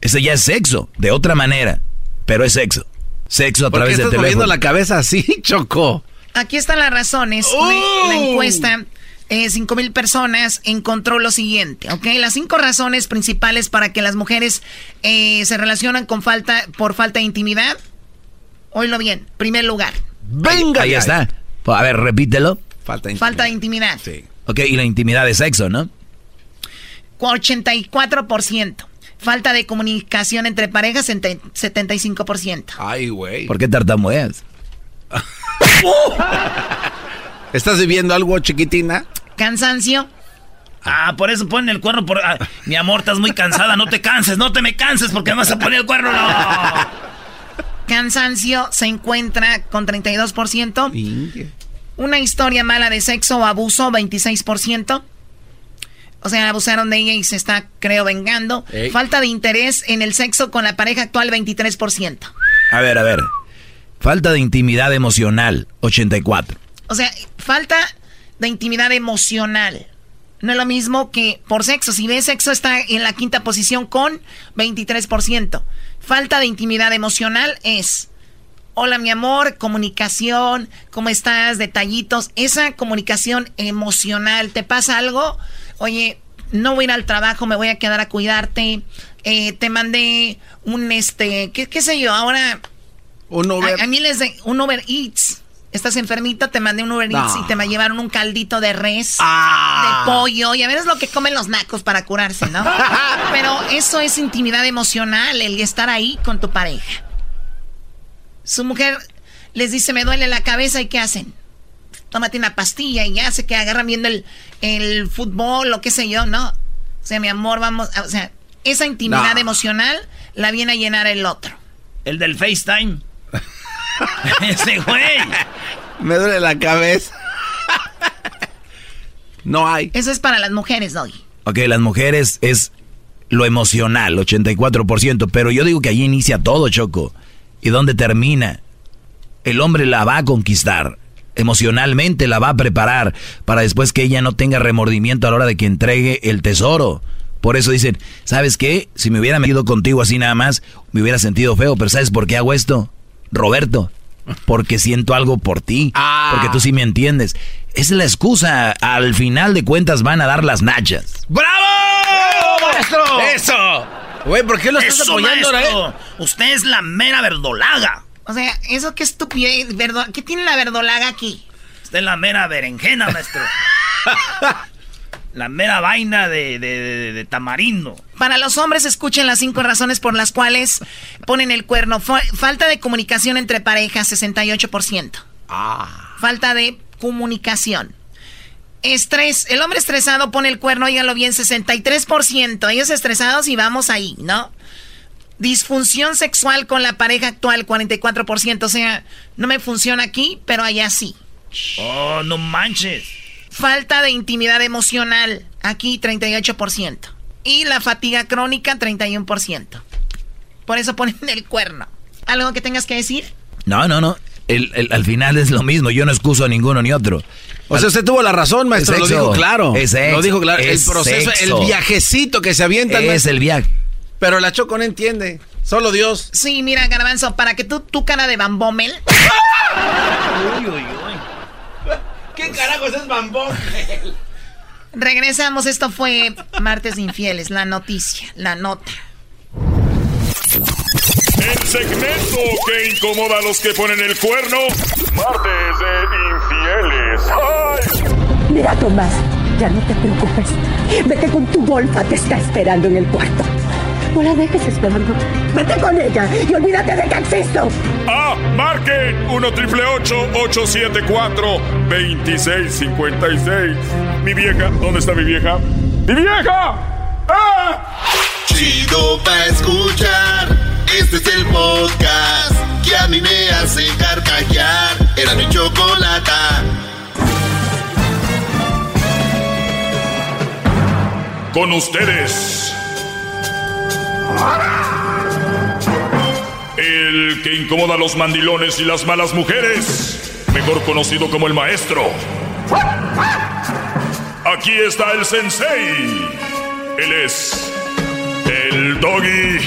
Ese ya es sexo. De otra manera. Pero es sexo. Sexo a través de teléfono. moviendo la cabeza así, Choco? Aquí están las razones. La encuesta eh, 5 mil personas encontró lo siguiente, ¿ok? Las cinco razones principales para que las mujeres eh, se relacionan con falta, por falta de intimidad. Oílo bien, primer lugar. Venga. Ahí, está. Pues, a ver, repítelo. Falta de intimidad. Falta de intimidad. Sí. Ok, y la intimidad de sexo, ¿no? 84%. Falta de comunicación entre parejas, 75%. Ay, güey. ¿Por qué tartamudeas? ¿Estás viviendo algo, chiquitina? Cansancio. Ah, por eso ponen el cuerno. Por... Ah, mi amor, estás muy cansada. No te canses, no te me canses porque me vas a poner el cuerno. No. Cansancio se encuentra con 32%. Una historia mala de sexo o abuso, 26%. O sea, abusaron de ella y se está, creo, vengando. Falta de interés en el sexo con la pareja actual, 23%. A ver, a ver. Falta de intimidad emocional, 84. O sea, falta de intimidad emocional. No es lo mismo que por sexo. Si ves sexo está en la quinta posición con 23%. Falta de intimidad emocional es, hola mi amor, comunicación, ¿cómo estás? Detallitos. Esa comunicación emocional, ¿te pasa algo? oye, no voy a ir al trabajo, me voy a quedar a cuidarte. Eh, te mandé un, este, ¿qué, qué sé yo? Ahora... Un Uber. A, mí les de un Uber Eats. Estás enfermita, te mandé un Uber Eats y te me llevaron un caldito de res, ah. de pollo, y a ver es lo que comen los nacos para curarse, ¿no? Pero eso es intimidad emocional, el estar ahí con tu pareja. Su mujer les dice, me duele la cabeza, ¿y qué hacen? tómate una pastilla y ya se que agarran viendo el, el fútbol o qué sé yo, no. O sea, mi amor, vamos, o sea, esa intimidad emocional la viene a llenar el otro. El del FaceTime. Ese güey. Me duele la cabeza. no hay. Eso es para las mujeres hoy. Ok, las mujeres es lo emocional, 84%, pero yo digo que ahí inicia todo, Choco. ¿Y dónde termina? El hombre la va a conquistar emocionalmente la va a preparar para después que ella no tenga remordimiento a la hora de que entregue el tesoro. Por eso dicen, ¿sabes qué? Si me hubiera metido contigo así nada más, me hubiera sentido feo, pero ¿sabes por qué hago esto? Roberto, porque siento algo por ti, ah. porque tú sí me entiendes. Es la excusa, al final de cuentas van a dar las nachas. ¡Bravo! maestro! ¡Eso! Güey, ¿por qué lo estás apoyando ahora? Usted es la mera verdolaga. O sea, eso qué estupidez. ¿Qué tiene la verdolaga aquí? Esta es la mera berenjena, maestro. la mera vaina de, de, tamarindo. Para los hombres, escuchen las cinco razones por las cuales ponen el cuerno. falta de comunicación entre parejas, 68%. Ah. Falta de comunicación. Estrés. El hombre estresado pone el cuerno, óiganlo bien, 63%. Ellos estresados y vamos ahí, ¿no? Disfunción sexual con la pareja actual, 44%. O sea, no me funciona aquí, pero allá sí. Oh, no manches. Falta de intimidad emocional, aquí 38%. Y la fatiga crónica, 31%. Por eso ponen el cuerno. ¿Algo que tengas que decir? No, no, no. al final es lo mismo. Yo no excuso a ninguno ni otro. O sea, usted tuvo la razón, maestro. Lo dijo claro. Es lo dijo claro. el proceso, el viajecito que se avienta. Es el viaje. Pero la Choco no entiende. Solo Dios. Sí, mira, Garbanzo, para que tú, tu cara de bambomel. uy, uy, uy. ¿Qué carajos es bambomel? Regresamos, esto fue Martes Infieles, la noticia, la nota. El segmento que incomoda a los que ponen el cuerno. Martes de Infieles. ¡Ay! Mira, Tomás, ya no te preocupes. Vete con tu golfa, te está esperando en el cuarto. No la dejes esperando. Vete con ella y olvídate de que existo. Ah, marquen 1 triple 874 2656. Mi vieja, ¿dónde está mi vieja? ¡Mi vieja! ¡Ah! Chido pa' escuchar. Este es el podcast que a mí me hace carcajear. Era mi chocolata. Con ustedes el que incomoda a los mandilones y las malas mujeres, mejor conocido como el maestro. Aquí está el sensei. Él es el doggy.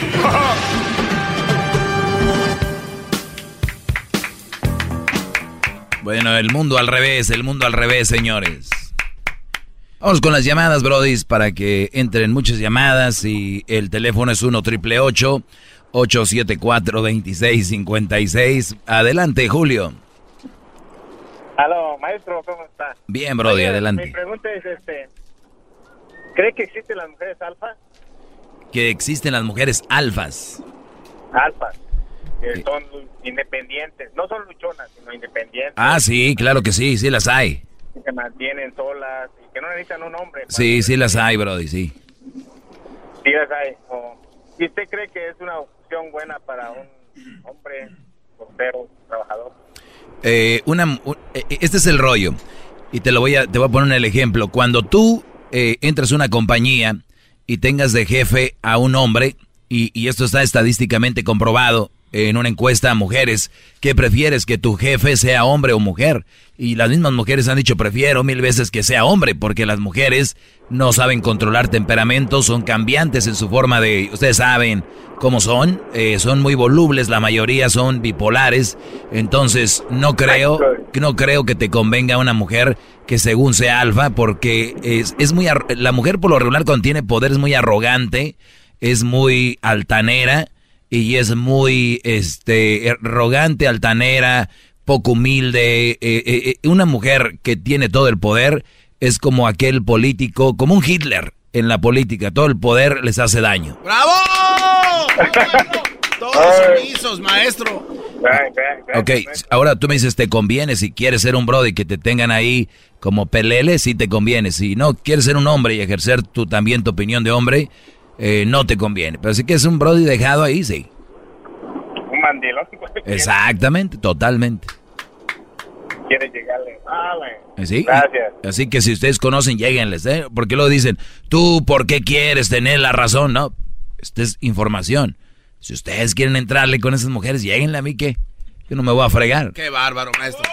bueno, el mundo al revés, el mundo al revés, señores. Vamos con las llamadas, brodis, para que entren muchas llamadas y el teléfono es 1 triple 8 874-2656. Adelante, Julio. Aló, maestro, ¿cómo está? Bien, Brody, adelante. Mi pregunta es, este, ¿cree que existen las mujeres alfas? Que existen las mujeres alfas. Alfas, que son independientes, no son luchonas, sino independientes. Ah, sí, claro que sí, sí las hay. Que se mantienen solas y que no necesitan un hombre. Sí, sí las hay, Brody, sí. Sí las hay. ¿Y usted cree que es una opción buena para un hombre soltero, trabajador? Eh, una, un- eh, este es el rollo. Y te lo voy a, te voy a poner el ejemplo. Cuando tú eh, entras a una compañía y tengas de jefe a un hombre, y, y esto está estadísticamente comprobado en una encuesta a mujeres, ¿qué prefieres? ¿Que tu jefe sea hombre o mujer? Y las mismas mujeres han dicho, prefiero mil veces que sea hombre, porque las mujeres no saben controlar temperamentos, son cambiantes en su forma de, ustedes saben cómo son, eh, son muy volubles, la mayoría son bipolares, entonces no creo, no creo que te convenga una mujer que según sea alfa, porque es, es muy, la mujer por lo regular cuando tiene poder es muy arrogante, es muy altanera y es muy este arrogante, altanera, poco humilde. eh, eh, eh, una mujer que tiene todo el poder es como aquel político, como un Hitler en la política. Todo el poder les hace daño. ¡Bravo! Todos sumisos, maestro. Ok, ahora tú me dices, ¿te conviene si quieres ser un brody que te tengan ahí como pelele? Sí te conviene. Si no quieres ser un hombre y ejercer tu, también tu opinión de hombre, eh, no te conviene. Pero si quieres un brody dejado ahí, sí. Un mandilón. Exactamente, totalmente. Quiere llegarle. Bueno. ¿Sí? Gracias. Así que si ustedes conocen, lleguenles, ¿eh? Porque luego dicen, tú, ¿por qué quieres tener la razón? No, esta es información. Si ustedes quieren entrarle con esas mujeres, lleguenle a mí que yo no me voy a fregar. Qué bárbaro, maestro.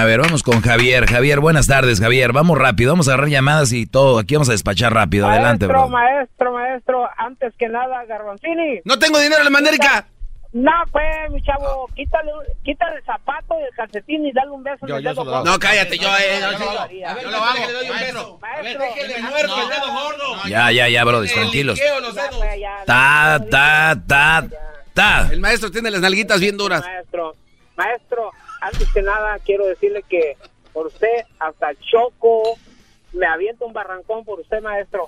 A ver, vamos con Javier. Javier, buenas tardes, Javier. Vamos rápido, vamos a agarrar llamadas y todo. Aquí vamos a despachar rápido. Adelante, maestro, bro. maestro, maestro, antes que nada, Garbanzini. No tengo dinero en la mandérica. No, pues, mi chavo, quítale, quítale el zapato y el calcetín y dale un beso en el dedo. No, cállate, yo, eh, no, Yo yo- lo haría. yo lo hago. Le doy un beso. A ver, déjele muerto el dedo gordo. Ya, ya, ya, bro, tranquilos. Ta, ta, ta, ta. El maestro tiene las nalguitas bien duras. Maestro, maestro, antes que nada quiero decirle que por usted hasta Choco me aviento un barrancón por usted, maestro.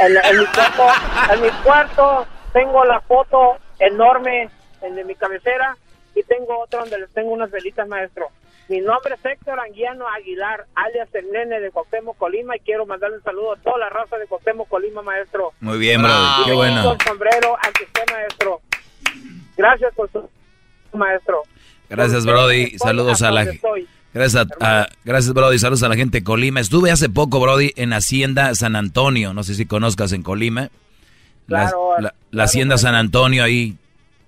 En, en mi cuarto, en mi cuarto tengo la foto enorme en de mi cabecera y tengo otra donde les tengo unas velitas, maestro. Mi nombre es Héctor Anguiano Aguilar, alias el nene de Cuauhtémoc, Colima, y quiero mandarle un saludo a toda la raza de Cuauhtémoc, Colima, maestro. Muy bien, bro. Y Qué bueno. sombrero ante usted, maestro. Gracias por su maestro. Gracias, Brody. Saludos a la. Gracias, a- a- gracias, Brody. Saludos a la gente de Colima. Estuve hace poco, Brody, en Hacienda San Antonio. No sé si conozcas en Colima. La, Claro, la- la Hacienda San Antonio ahí,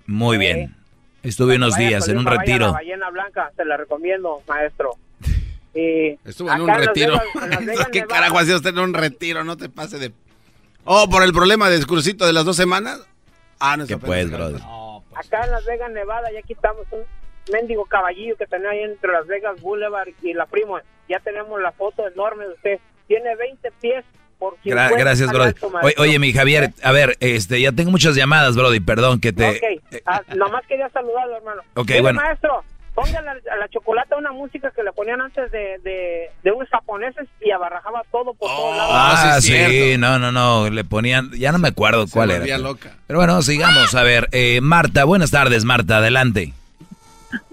muy bien. Estuve unos Vaya días en un retiro. La ballena blanca, se la recomiendo, maestro. Y Estuvo en un retiro. Vegas- ¿Qué carajo hacía usted en un retiro? No te pase de... Oh, por el problema del crucito de las dos semanas. Ah, no ¿Qué pues, Brody? Acá en Las Vegas, Nevada, ya quitamos un mendigo caballillo que tenía ahí entre Las Vegas Boulevard y la Primo. Ya tenemos la foto enorme de usted. Tiene 20 pies por 50 Gra- gracias, Brody. alto, Oye, mi Javier, a ver, este, ya tengo muchas llamadas, Brody. Perdón que te. Ok, ah, nomás quería saludarlo, hermano. Ok, Mire, bueno. maestro, póngale a la, a la chocolata una música que le ponían antes de, de, de unos japoneses y abarrajaba todo por todos lados. Ah, sí, sí, cierto. no, no, no, le ponían, ya no me acuerdo cuál volvía era. loca. Pero bueno, sigamos, a ver, eh, Marta, buenas tardes, Marta, adelante.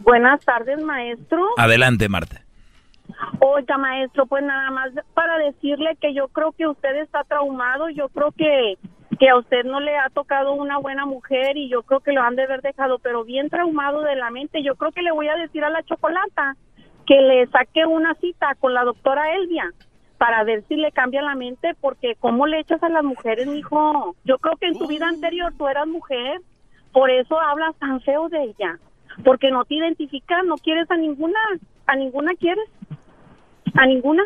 Buenas tardes, maestro. Adelante, Marta. Oiga, maestro, pues nada más para decirle que yo creo que usted está traumado, yo creo que, que a usted no le ha tocado una buena mujer y yo creo que lo han de haber dejado, pero bien traumado de la mente. Yo creo que le voy a decir a la chocolata que le saque una cita con la doctora Elvia para ver si le cambia la mente, porque ¿cómo le echas a las mujeres, mijo? Yo creo que en tu vida anterior tú eras mujer, por eso hablas tan feo de ella, porque no te identificas, no quieres a ninguna, a ninguna quieres, a ninguna.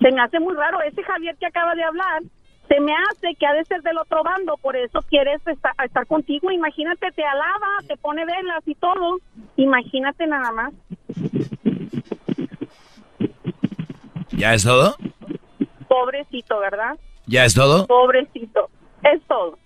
Se me hace muy raro, ese Javier que acaba de hablar, se me hace que ha de ser del otro bando, por eso quieres estar, estar contigo, imagínate, te alaba, te pone velas y todo, imagínate nada más. ¿Ya es todo? Pobrecito, ¿verdad? ¿Ya es todo? Pobrecito, es todo.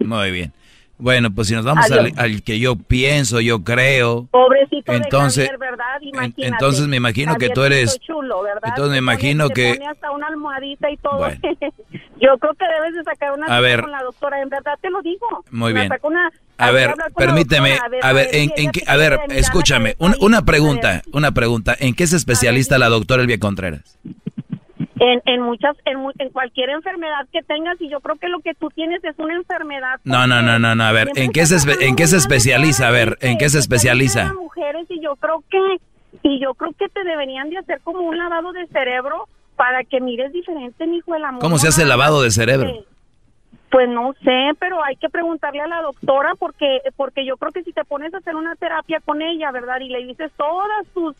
Muy bien. Bueno, pues si nos vamos al, al, que yo pienso, yo creo. Pobrecito entonces, de Javier, ¿verdad? Imagínate. Entonces me imagino que tú eres. Chulo, ¿verdad? Entonces me imagino que. Pone hasta una almohadita y todo. Bueno. yo creo que debes de sacar una a ver, con la doctora, en verdad te lo digo. Muy bien. Una, a ver, permíteme, a ver, a ver, en, en que, a ver escúchame, una, una pregunta, una pregunta. ¿En qué es especialista la doctora Elvia Contreras? En, en muchas, en, en, cualquier enfermedad que tengas, y yo creo que lo que tú tienes es una enfermedad. No, no, no, no, no, a ver, ¿en qué, se, ¿en qué se especializa? A ver, ¿en qué se especializa? mujeres y yo creo que, y yo creo que te deberían de hacer como un lavado de cerebro para que mires diferente, mi hijo, el amor. ¿Cómo se hace el lavado de cerebro? Pues no sé, pero hay que preguntarle a la doctora porque porque yo creo que si te pones a hacer una terapia con ella, ¿verdad? Y le dices todas tus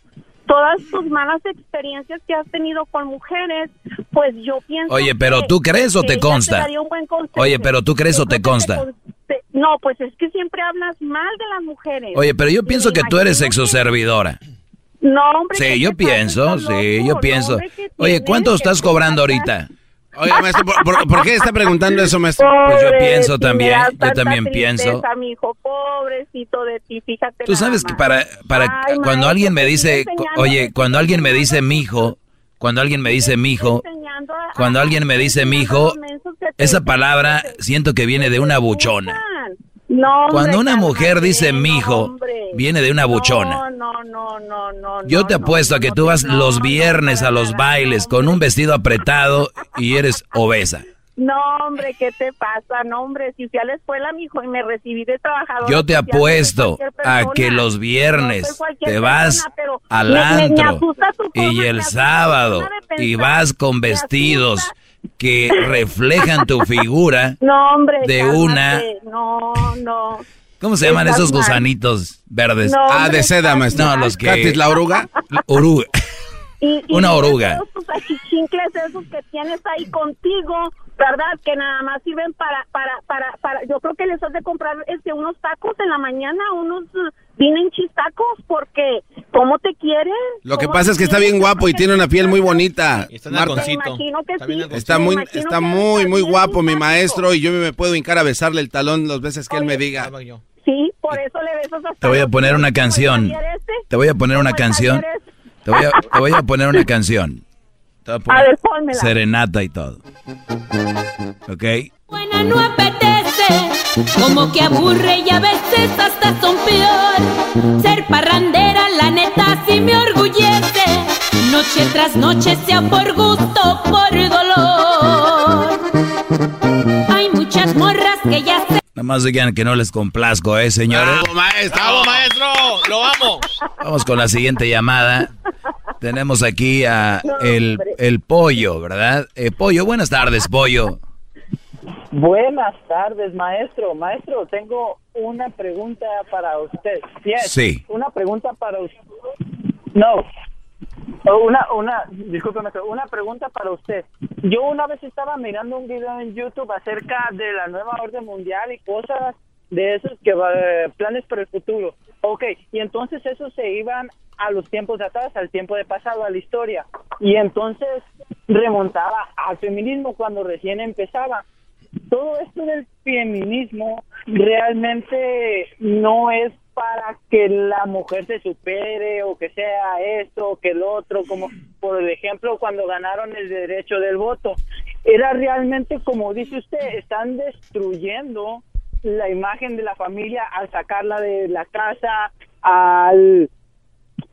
todas tus malas experiencias que has tenido con mujeres, pues yo pienso Oye, pero tú crees o te consta? Te Oye, pero tú crees o te consta? Te, no, pues es que siempre hablas mal de las mujeres. Oye, pero yo pienso que tú eres exoservidora. No, hombre. Sí, yo pienso, sí, yo pienso. Oye, ¿cuánto estás cobrando ahorita? Oye, maestro, ¿por, ¿por, qué está preguntando eso, maestro? Pues yo pienso también, yo también pienso. mi hijo, pobrecito de ti, fíjate. Tú sabes que para, para Ay, cuando maestro, alguien me dice, oye, cuando alguien me dice mi hijo, cuando alguien me dice mi hijo, cuando alguien me dice mi hijo, esa palabra siento que viene de una buchona. No, hombre, Cuando una mujer dice mijo, viene de una buchona. No, no, no, no. Yo te apuesto a que tú vas los viernes a los bailes con un vestido apretado y eres obesa. No, hombre, ¿qué te pasa? No, hombre, si fui a la escuela, mijo, y me recibí de trabajador. Yo te apuesto a que los viernes te vas persona, al antro y el sábado y vas con vestidos que reflejan tu figura no, hombre, de cálmate. una... No, no. ¿Cómo se llaman esos gusanitos verdes? No, ah, de seda. No, los que... ¿Catis, la oruga? Oruga. Y, y una oruga. Tus achichincles esos que tienes ahí contigo, ¿verdad? Que nada más sirven para, para, para, para, yo creo que les has de comprar este, unos tacos en la mañana, unos vienen chistacos, porque ¿cómo te quieren? Lo que pasa es que está bien guapo y tiene una piel muy bonita. Y está Marta. Está, sí. está muy, está muy, muy guapo mi maestro y yo me puedo hincar a besarle el talón las veces que Oye, él me diga. Sí, por eso le besas hasta Te voy a poner una canción. Te voy a poner una canción. Te voy, a, te voy a poner una canción. Te voy a, poner a ver, pónmela. Serenata y todo. ¿Ok? Buena no apetece, como que aburre y a veces hasta son peor. Ser parrandera, la neta, sí me orgullece. Noche tras noche, sea por gusto por dolor. Hay muchas morras que ya se Nada más digan que no les complazco, ¿eh, señores? ¡Bravo, maestro! ¡Bravo, maestro! ¡Lo amo! Vamos con la siguiente llamada. Tenemos aquí a el, el pollo, ¿verdad? Eh, pollo, buenas tardes, pollo. Buenas tardes, maestro. Maestro, tengo una pregunta para usted. Yes, sí. Una pregunta para usted. No. Una, una, discúlpeme, una pregunta para usted. Yo una vez estaba mirando un video en YouTube acerca de la nueva orden mundial y cosas de esos que eh, planes para el futuro. Ok, y entonces esos se iban a los tiempos de atrás, al tiempo de pasado, a la historia. Y entonces remontaba al feminismo cuando recién empezaba. Todo esto del feminismo realmente no es para que la mujer se supere o que sea esto o que el otro, como por ejemplo cuando ganaron el derecho del voto. Era realmente, como dice usted, están destruyendo la imagen de la familia al sacarla de la casa, al,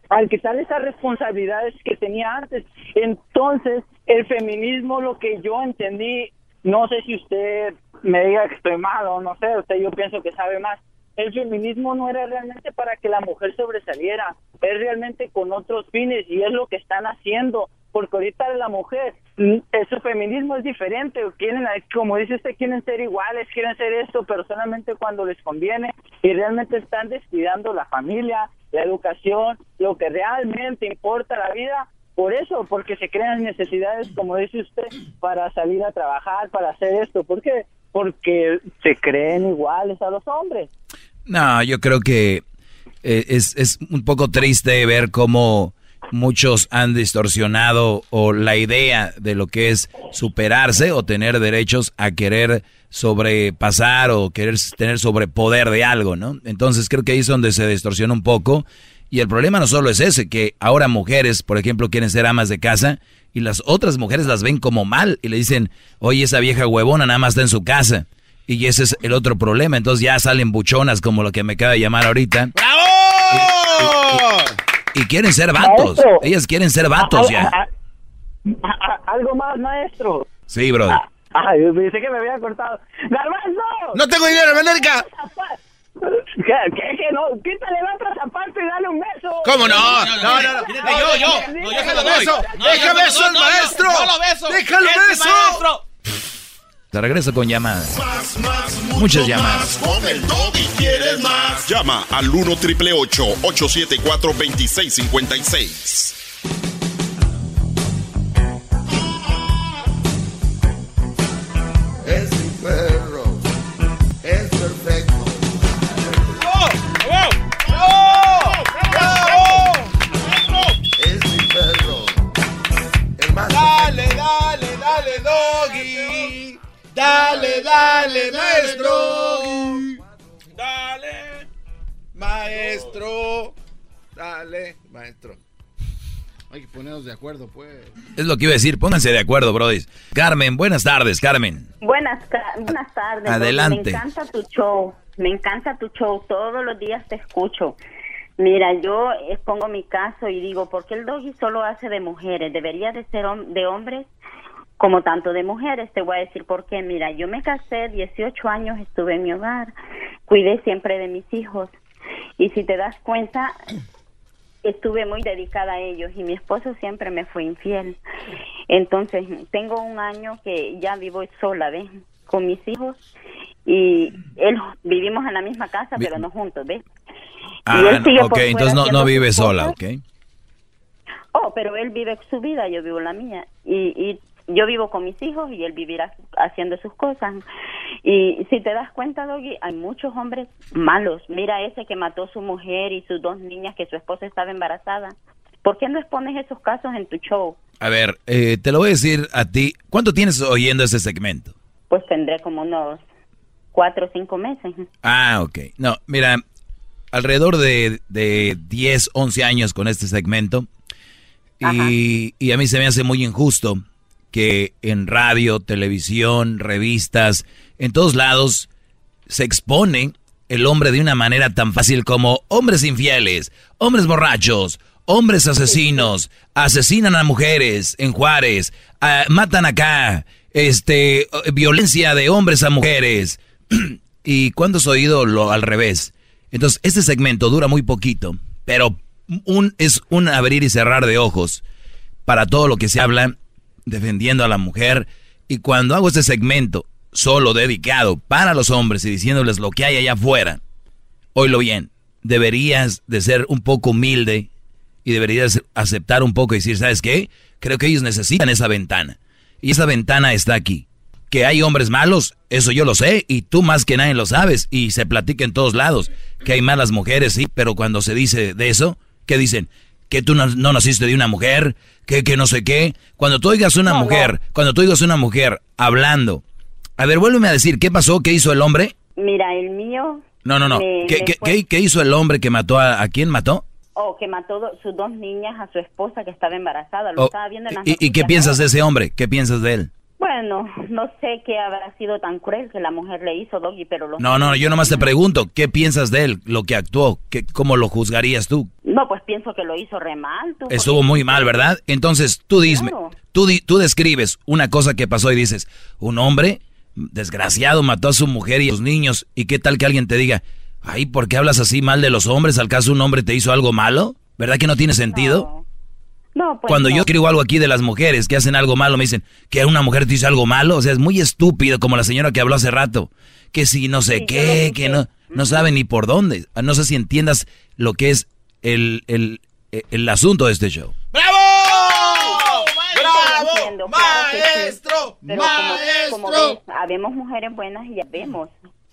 al quitar esas responsabilidades que tenía antes. Entonces, el feminismo, lo que yo entendí, no sé si usted me diga que estoy mal o no sé, usted yo pienso que sabe más. El feminismo no era realmente para que la mujer sobresaliera, es realmente con otros fines y es lo que están haciendo, porque ahorita la mujer, su feminismo es diferente, quieren, como dice usted, quieren ser iguales, quieren ser esto, pero solamente cuando les conviene y realmente están descuidando la familia, la educación, lo que realmente importa la vida, por eso, porque se crean necesidades, como dice usted, para salir a trabajar, para hacer esto, ¿por qué? Porque se creen iguales a los hombres. No, yo creo que eh, es, es un poco triste ver cómo muchos han distorsionado o la idea de lo que es superarse o tener derechos a querer sobrepasar o querer tener sobrepoder de algo, ¿no? Entonces creo que ahí es donde se distorsiona un poco. Y el problema no solo es ese, que ahora mujeres, por ejemplo, quieren ser amas de casa y las otras mujeres las ven como mal y le dicen, oye, esa vieja huevona nada más está en su casa. Y ese es el otro problema. Entonces ya salen buchonas como lo que me acaba de llamar ahorita. ¡Bravo! Y, quieren ser vatos. Ellas quieren ser vatos ya. algo más, maestro. Sí, bro. Ay, pensé que me había cortado. ¡Garbanzo! ¡No tengo dinero, América! ¿Qué, qué, qué, no? Quítale la otra zapato y dale un beso. ¿Cómo no? No, no, no. yo, yo. No, déjalo beso. Déjalo beso al maestro. Déjalo beso. Te regreso con llamadas. Más, más, Muchas llamadas. Más con el y quieres más. Llama al 1 triple 874 2656. Es mi perro. Es perfecto. Es mi perro. El más Dale, dale, dale, doggy. Dale, dale, maestro. Dale, maestro. Dale, maestro. Hay que ponernos de acuerdo, pues. Es lo que iba a decir, pónganse de acuerdo, Brody. Carmen, buenas tardes, Carmen. Buenas, buenas tardes. Adelante. Me encanta tu show. Me encanta tu show. Todos los días te escucho. Mira, yo expongo mi caso y digo, ¿por qué el doggy solo hace de mujeres? Debería de ser hom- de hombres como tanto de mujeres. Te voy a decir por qué. Mira, yo me casé, 18 años estuve en mi hogar, cuidé siempre de mis hijos. Y si te das cuenta, estuve muy dedicada a ellos y mi esposo siempre me fue infiel. Entonces, tengo un año que ya vivo sola, ¿ves? Con mis hijos y él vivimos en la misma casa, pero no juntos, ¿ves? Ah, él sigue ok, entonces no, no vive sola, cosas. ¿ok? Oh, pero él vive su vida, yo vivo la mía. Y, y yo vivo con mis hijos y él vivirá haciendo sus cosas. Y si te das cuenta, Doggy, hay muchos hombres malos. Mira ese que mató a su mujer y sus dos niñas que su esposa estaba embarazada. ¿Por qué no expones esos casos en tu show? A ver, eh, te lo voy a decir a ti. ¿Cuánto tienes oyendo ese segmento? Pues tendré como unos cuatro o cinco meses. Ah, ok. No, mira, alrededor de, de 10, 11 años con este segmento. Y, y a mí se me hace muy injusto que en radio, televisión, revistas, en todos lados se expone el hombre de una manera tan fácil como hombres infieles, hombres borrachos, hombres asesinos, asesinan a mujeres en Juárez, ah, matan acá, este, violencia de hombres a mujeres. ¿Y cuándo has oído lo al revés? Entonces, este segmento dura muy poquito, pero un, es un abrir y cerrar de ojos para todo lo que se habla defendiendo a la mujer. Y cuando hago este segmento solo dedicado para los hombres y diciéndoles lo que hay allá afuera, oílo bien, deberías de ser un poco humilde y deberías aceptar un poco y decir, ¿sabes qué? Creo que ellos necesitan esa ventana. Y esa ventana está aquí. Que hay hombres malos, eso yo lo sé, y tú más que nadie lo sabes, y se platica en todos lados. Que hay malas mujeres, sí, pero cuando se dice de eso, ¿qué dicen? Que tú no, no naciste de una mujer, que, que no sé qué. Cuando tú oigas una mujer, cuando tú oigas una mujer hablando, a ver, vuélveme a decir, ¿qué pasó? ¿Qué hizo el hombre? Mira, el mío... No, no, no. me- ¿Qué, me qué, qué- qué hizo el hombre que mató a... ¿A quién mató? Oh, que mató do- sus dos niñas a su esposa que estaba embarazada. Lo Oh, estaba viendo en las ¿Y, y qué piensas de ese hombre? ¿Qué piensas de él? Bueno, no sé qué habrá sido tan cruel que la mujer le hizo, Doggy, pero los No, no, yo nomás te pregunto, ¿qué piensas de él, lo que actuó? ¿Qué, ¿Cómo lo juzgarías tú? No, pues pienso que lo hizo re mal. tú, Estuvo muy mal, ¿verdad? Entonces, tú dime, Claro. tú, di- tú describes una cosa que pasó y dices, un hombre desgraciado mató a su mujer y a sus niños, y qué tal que alguien te diga, ay, ¿por qué hablas así mal de los hombres? ¿Al caso un hombre te hizo algo malo? ¿Verdad que no tiene sentido? No, pues Cuando no. yo escribo algo aquí de las mujeres que hacen algo malo, me dicen que una mujer te hizo algo malo. O sea, es muy estúpido, como la señora que habló hace rato. Que si no sé qué, que no, no sabe ni por dónde. No sé si entiendas lo que es el, el, el asunto de este show. ¡Bravo! ¡Bravo! ¡Maestro! Pero como, como ves, habemos mujeres buenas y ya vemos.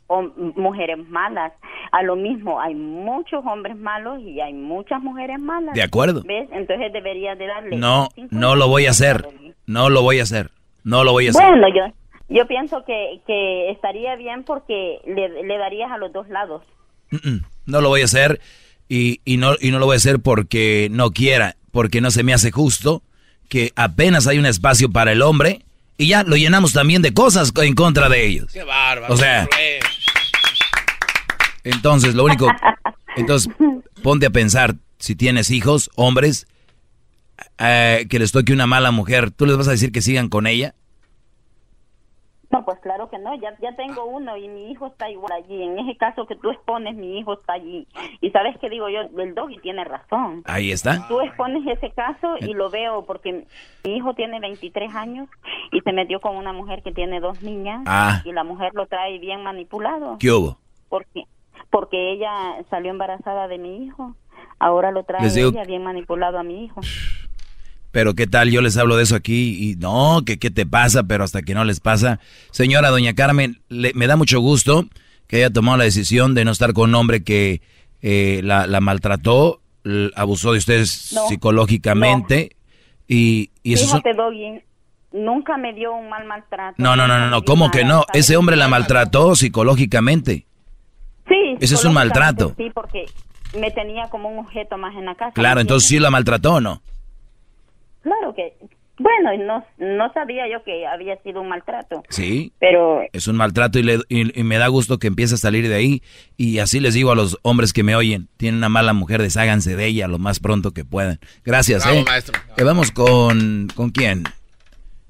Hom- mujeres malas. A lo mismo, hay muchos hombres malos y hay muchas mujeres malas. De acuerdo. ¿Ves? Entonces debería de darle... No, no lo voy a hacer. No lo voy a hacer. No lo voy a hacer. Bueno, yo, yo pienso que, que estaría bien porque le, le darías a los dos lados. Mm-mm, No lo voy a hacer y, y no, y no lo voy a hacer porque no quiera, porque no se me hace justo que apenas hay un espacio para el hombre y ya lo llenamos también de cosas en contra de ellos. Qué bárbaro. O sea, entonces lo único, entonces ponte a pensar, si tienes hijos, hombres, eh, que les toque una mala mujer, ¿tú les vas a decir que sigan con ella? No, pues claro que no, ya, ya tengo uno y mi hijo está igual allí. En ese caso que tú expones, mi hijo está allí. Y sabes que digo yo, el doggy tiene razón. Ahí está. Tú expones ese caso y lo veo porque mi hijo tiene 23 años y se metió con una mujer que tiene dos niñas Ah. y la mujer lo trae bien manipulado. ¿Qué hubo? Porque porque ella salió embarazada de mi hijo. Ahora lo trae digo- ella bien manipulado a mi hijo. Pero qué tal, yo les hablo de eso aquí y no, que qué te pasa, pero hasta que no les pasa. Señora doña Carmen, le- me da mucho gusto que haya tomado la decisión de no estar con un hombre que eh, la, la maltrató, abusó de ustedes No, psicológicamente y, y eso Fíjate, Doggy, nunca me dio un mal maltrato. No, no, no, no, no, ¿cómo que no? Ese hombre la maltrató psicológicamente. Sí. Ese es un maltrato. Sí, porque me tenía como un objeto más en la casa. Claro, ¿me entonces sí la maltrató o no. Claro que, bueno, y no, no sabía yo que había sido un maltrato, Sí. pero Es un maltrato y, le- y- y me da gusto que empiece a salir de ahí. Y así les digo a los hombres que me oyen, tienen una mala mujer, desháganse de ella lo más pronto que puedan. Gracias, Bravo, ¿eh? maestro. Eh, vamos con... ¿Con quién?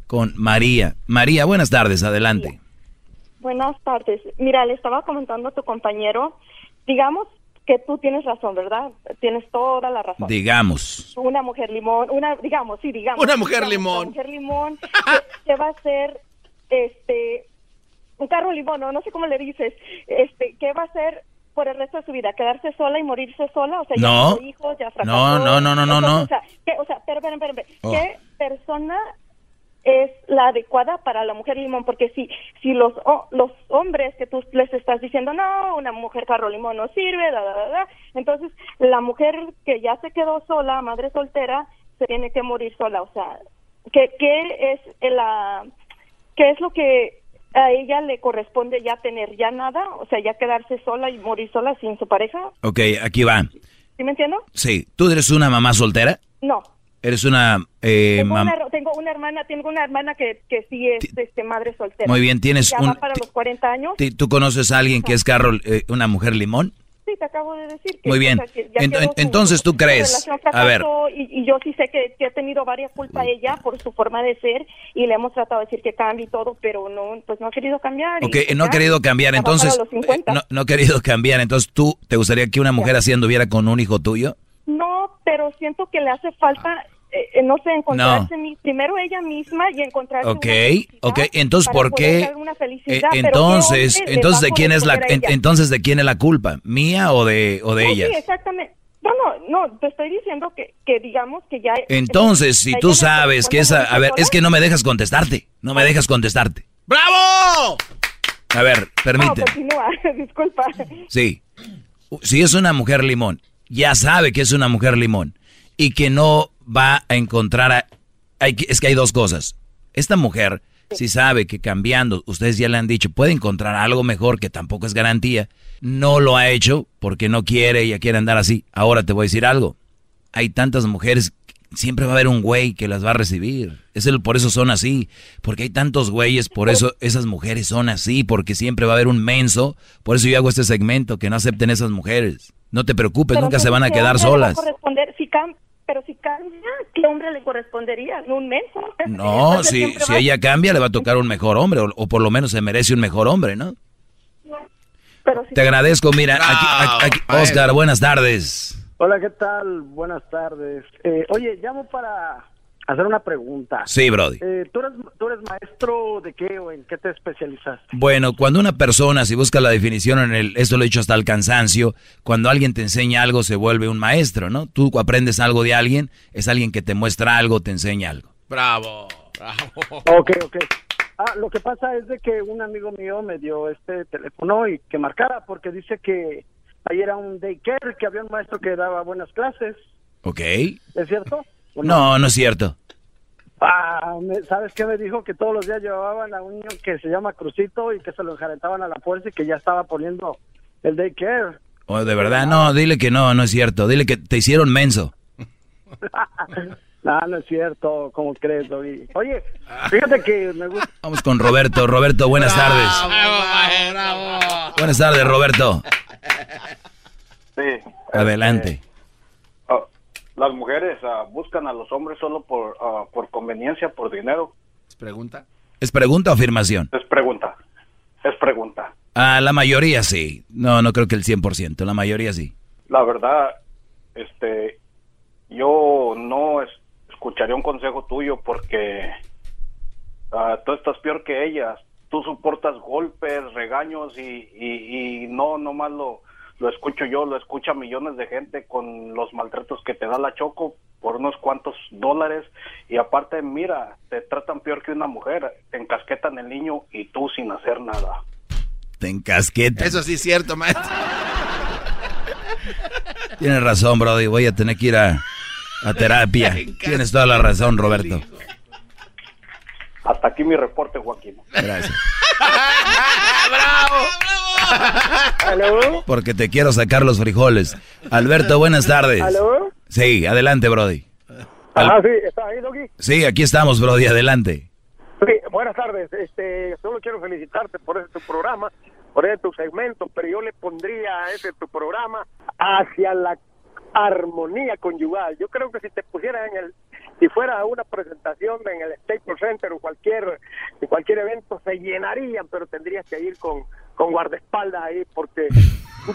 Con María. María, buenas tardes, adelante. Buenas tardes. Mira, le estaba comentando a tu compañero, digamos que tú tienes razón, ¿verdad? Tienes toda la razón. Digamos. Una mujer limón, una, digamos, sí, digamos. Una mujer digamos, limón. Una mujer limón que, que va a ser, este, un carro limón, no, no sé cómo le dices, este, que va a ser por el resto de su vida, quedarse sola y morirse sola, o sea, No. ya tuvo hijos, ya fracasó. No, no, no, no, no, Entonces, no. O sea, ¿qué, o sea, pero, pero, pero, pero, Oh. ¿qué persona es la adecuada para la mujer limón? Porque si, si los, los hombres que tú les estás diciendo, no, una mujer carro limón no sirve, da, da, da, da", entonces la mujer que ya se quedó sola, madre soltera, se tiene que morir sola. O sea, ¿qué, qué es la, qué es lo que a ella le corresponde ya tener? ¿Ya nada? O sea, ya quedarse sola y morir sola sin su pareja. Ok, aquí va. ¿Sí me entiendo? Sí, ¿tú eres una mamá soltera? No. Eres una... eh, Tengo, una, tengo una hermana, tengo una hermana que, que sí es este, madre soltera. Muy bien, tienes ya un- va para los 40 años. ¿Ti- ¿Tú conoces a alguien que es carro, eh, una mujer limón? Sí, te acabo de decir. Que, Muy bien. o sea, que ya Ent- su- entonces, ¿tú crees? A ver. Y, y yo sí sé que, que ha tenido varias culpas ella por su forma de ser y le hemos tratado de decir que cambie y todo, pero no, pues no ha querido cambiar. y Ok, pues no ha ya, querido cambiar, ya entonces... los 50. eh, no, no ha querido cambiar, entonces tú, ¿te gustaría que una mujer así anduviera con un hijo tuyo? No, pero siento que le hace falta, eh, no sé, encontrarse mi- primero ella misma y encontrarse Ok, una ok, entonces ¿por qué? eh, ¿qué entonces, entonces de quién es la, en- ella? entonces de quién es la culpa, mía o de o de No, ellas? Sí, exactamente. No, no, no, te estoy diciendo que, que digamos que ya... Entonces, si tú ella sabes que esa, a ver, es que no me dejas contestarte, no me dejas contestarte. ¡Bravo! A ver, permíteme. No, continúa, disculpa. Sí. Si es una mujer limón, ya sabe que es una mujer limón y que no va a encontrar a... Hay, es que hay dos cosas. Esta mujer, si sabe que cambiando, ustedes ya le han dicho, puede encontrar algo mejor que tampoco es garantía, no lo ha hecho porque no quiere, ella quiere andar así. Ahora te voy a decir algo. Hay tantas mujeres, siempre va a haber un güey que las va a recibir. Es el, por eso son así. Porque hay tantos güeyes, por eso esas mujeres son así, porque siempre va a haber un menso. Por eso yo hago este segmento, que no acepten esas mujeres. No te preocupes, Pero nunca se van a ¿qué quedar solas. corresponder? Si cam- pero si cambia, ¿qué hombre le correspondería? ¿Un mes? No, Entonces si, si ella cambia, le va a tocar un mejor hombre, o, o por lo menos se merece un mejor hombre, ¿no? Pero si- Te agradezco, mira, aquí, aquí- aquí- Oscar, buenas tardes. Hola, ¿qué tal? Buenas tardes. Eh, oye, llamo para hacer una pregunta. Sí, Brody. Eh, ¿tú, eres, ¿Tú eres maestro de qué o en qué te especializas? Bueno, cuando una persona, si busca la definición en el, esto lo he dicho hasta el cansancio, cuando alguien te enseña algo se vuelve un maestro, ¿no? Tú aprendes algo de alguien, es alguien que te muestra algo, te enseña algo. Bravo, bravo. Ok, ok. Ah, lo que pasa es de que un amigo mío me dio este teléfono y que marcara porque dice que ahí era un daycare, que había un maestro que daba buenas clases. Ok. ¿Es cierto? ¿O No, no es cierto. Ah, me- ¿sabes qué me dijo? Que todos los días llevaban a un niño que se llama Crucito y que se lo enjaretaban a la fuerza y que ya estaba poniendo el daycare. Oh, de verdad, no, dile que no, no es cierto. Dile que te hicieron menso. no, no es cierto, ¿cómo crees? Oye, fíjate que me gusta... Vamos con Roberto. Roberto, buenas tardes. Buenas tardes, Roberto. Sí. Adelante. Ah, las mujeres ah, buscan a los hombres solo por, ah, por conveniencia, por dinero. ¿Es pregunta? ¿Es pregunta o afirmación? Es pregunta. Es pregunta. Ah, la mayoría sí. No, no creo que el 100%. La mayoría sí. La verdad, este, yo no es- escucharía un consejo tuyo porque ah, tú estás peor que ellas. Tú soportas golpes, regaños y, y, y no, nomás lo, lo escucho yo, lo escucha millones de gente con los maltratos que te da la Choco por unos cuantos dólares y aparte, mira, te tratan peor que una mujer, te encasquetan el niño y tú sin hacer nada. Te encasqueta. Eso sí es cierto, maestro. Tienes razón, Brody. Voy a tener que ir a, a terapia. Tienes toda la razón, Roberto. Hasta aquí mi reporte, Joaquín. Gracias. ¿Aló? Porque te quiero sacar los frijoles. Alberto, buenas tardes. ¿Aló? Sí, adelante, Brody. Al- Ah, sí, ¿estás ahí, Doggy? Sí, aquí estamos, Brody. Adelante. Sí, buenas tardes. Este, solo quiero felicitarte por ese tu programa, por ese tu segmento, pero yo le pondría a ese tu programa hacia la armonía conyugal. Yo creo que si te pusieras en el, si fuera una presentación en el Staples Center o cualquier, en cualquier evento, se llenarían, pero tendrías que ir con, con guardaespaldas ahí, porque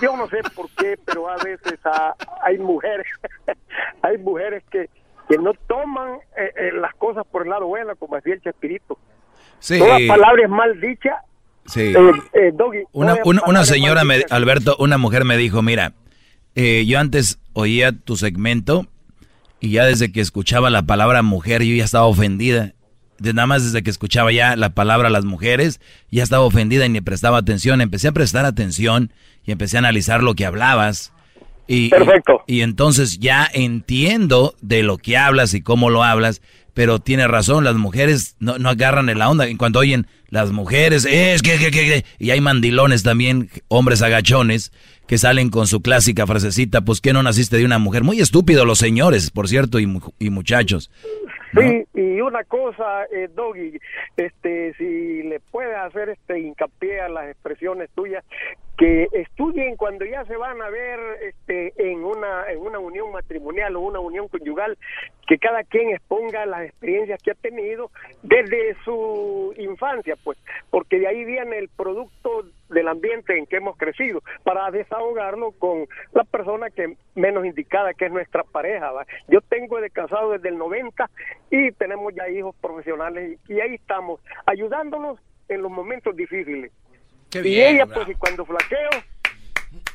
yo no sé por qué, pero a veces ah, hay mujeres, hay mujeres que, que no toman eh, eh, las cosas por el lado bueno, como decía el Chespirito. Sí. Toda palabra es mal dicha. Sí. Eh, eh, Doggy, Una, una, una señora, me. Alberto, una mujer me dijo, mira, eh, yo antes oía tu segmento y ya desde que escuchaba la palabra mujer yo ya estaba ofendida. De nada más desde que escuchaba ya la palabra las mujeres, ya estaba ofendida y ni prestaba atención. Empecé a prestar atención y empecé a analizar lo que hablabas. Y, Perfecto. Y, y entonces ya entiendo de lo que hablas y cómo lo hablas, pero tiene razón, las mujeres no, no agarran en la onda. En cuanto oyen las mujeres, es que, que, que, que", y hay mandilones también, hombres agachones, que salen con su clásica frasecita, pues que no naciste de una mujer. Muy estúpido los señores, por cierto, y, y muchachos. Sí, y una cosa, eh, Doggy, este, si le puedes hacer este hincapié a las expresiones tuyas, que estudien cuando ya se van a ver este, en una en una unión matrimonial o una unión conyugal, que cada quien exponga las experiencias que ha tenido desde su infancia, pues, porque de ahí viene el producto del ambiente en que hemos crecido, para desahogarlo con la persona que menos indicada, que es nuestra pareja. ¿va? Yo tengo de casado desde el 90 y tenemos ya hijos profesionales y, y ahí estamos, ayudándonos en los momentos difíciles. Qué y bien, ella, bravo. pues, y cuando flaqueo,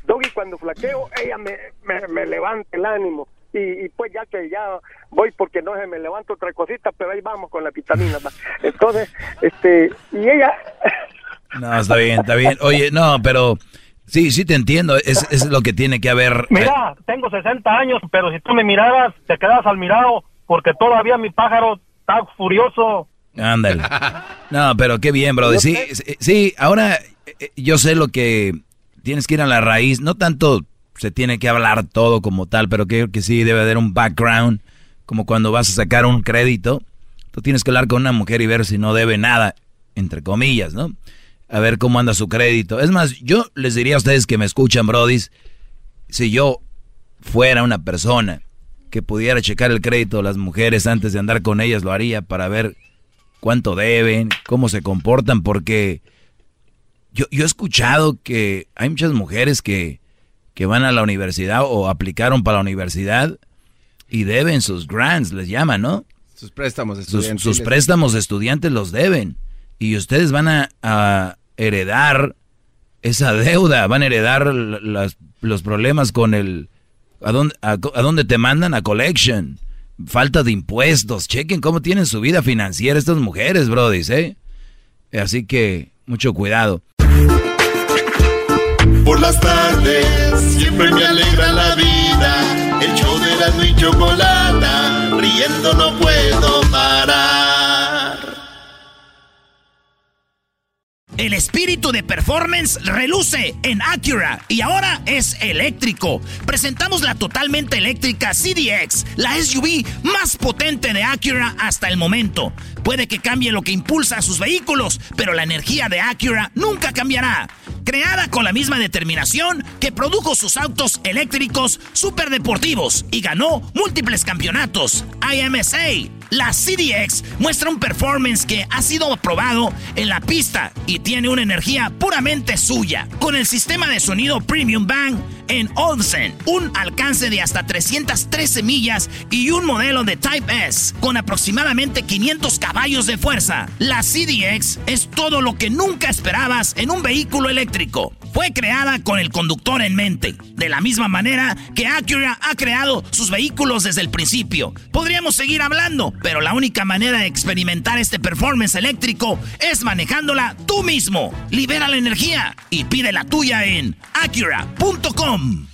Doggy, cuando flaqueo, ella me, me, me levanta el ánimo. Y, y pues ya que ya voy porque no se me levanto otra cosita, pero ahí vamos con la vitamina. Entonces, este, y ella, No, está bien, está bien. Oye, no, pero sí, sí te entiendo, es, es lo que tiene que haber. Mira, tengo 60 años, pero si tú me miraras, te quedas al mirado, porque todavía mi pájaro está furioso. Ándale. No, pero qué bien, bro. Sí, sí, ahora eh, yo sé lo que tienes que ir a la raíz. No tanto se tiene que hablar todo como tal, pero creo que sí debe haber un background. Como cuando vas a sacar un crédito, tú tienes que hablar con una mujer y ver si no debe nada, entre comillas, ¿no? A ver cómo anda su crédito. Es más, yo les diría a ustedes que me escuchan, brodis, si yo fuera una persona que pudiera checar el crédito de las mujeres antes de andar con ellas, lo haría para ver cuánto deben, cómo se comportan, porque yo, yo he escuchado que hay muchas mujeres que, que van a la universidad o aplicaron para la universidad y deben sus grants, les llaman, ¿no? Sus préstamos Sus, estudiantiles. sus préstamos de estudiantes los deben. Y ustedes van a, a heredar esa deuda, van a heredar las- los problemas con el... ¿a dónde, a, a dónde te mandan? A collection. Falta de impuestos. Chequen cómo tienen su vida financiera estas mujeres, brodis, ¿eh? Así que mucho cuidado. Por las tardes siempre me alegra la vida. El show de la y chocolata, riendo no puedo parar. El espíritu de performance reluce en Acura y ahora es eléctrico. Presentamos la totalmente eléctrica CDX, la SUV más potente de Acura hasta el momento. Puede que cambie lo que impulsa a sus vehículos, pero la energía de Acura nunca cambiará. Creada con la misma determinación que produjo sus autos eléctricos superdeportivos y ganó múltiples campeonatos. IMSA, la CDX muestra un performance que ha sido aprobado en la pista y tiene una energía puramente suya. Con el sistema de sonido Premium Bang en Olsen, un alcance de hasta 313 millas y un modelo de Type S con aproximadamente 500 caballos de fuerza. La CDX es todo lo que nunca esperabas en un vehículo eléctrico. Fue creada con el conductor en mente, de la misma manera que Acura ha creado sus vehículos desde el principio. Podríamos seguir hablando, pero la única manera de experimentar este performance eléctrico es manejándola tú mismo. Libera la energía y pide la tuya en acura.com.